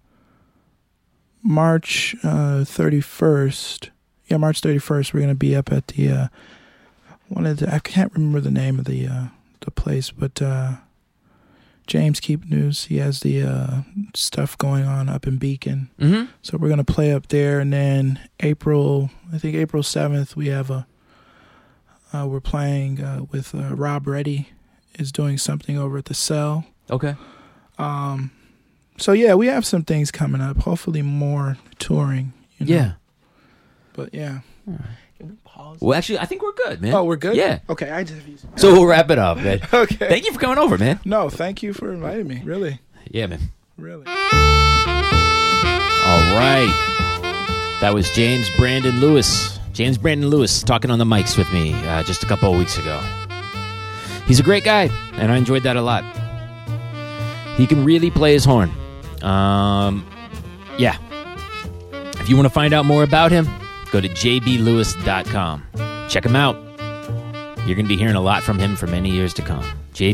Speaker 2: March uh thirty first. yeah, March thirty first. We're gonna be up at the uh, one of the. I can't remember the name of the uh, the place, but uh, James Keepnews. He has the uh, stuff going on up in Beacon.
Speaker 1: Mm-hmm.
Speaker 2: So we're gonna play up there, and then April, I think April seventh, we have a. Uh, we're playing uh, with uh, Rob Reddy, is doing something over at the Cell.
Speaker 1: Okay.
Speaker 2: Um, so yeah, we have some things coming up. Hopefully, more touring. You know?
Speaker 1: Yeah.
Speaker 2: but yeah.
Speaker 1: Alright.
Speaker 2: Can we pause?
Speaker 1: Well, actually, I think we're good, man.
Speaker 2: Oh, we're good.
Speaker 1: Yeah.
Speaker 2: Okay, I just.
Speaker 1: So we'll wrap it up, man. <laughs>
Speaker 2: okay.
Speaker 1: Thank you for coming over, man.
Speaker 2: no, thank you for inviting me. Really.
Speaker 1: Yeah, man.
Speaker 2: Really.
Speaker 1: All right. That was James Brandon Lewis. James Brandon Lewis talking on the mics with me uh, just a couple of weeks ago. He's a great guy, and I enjoyed that a lot. He can really play his horn. Um, yeah. If you want to find out more about him, go to jblewis.com. Check him out. You're going to be hearing a lot from him for many years to come.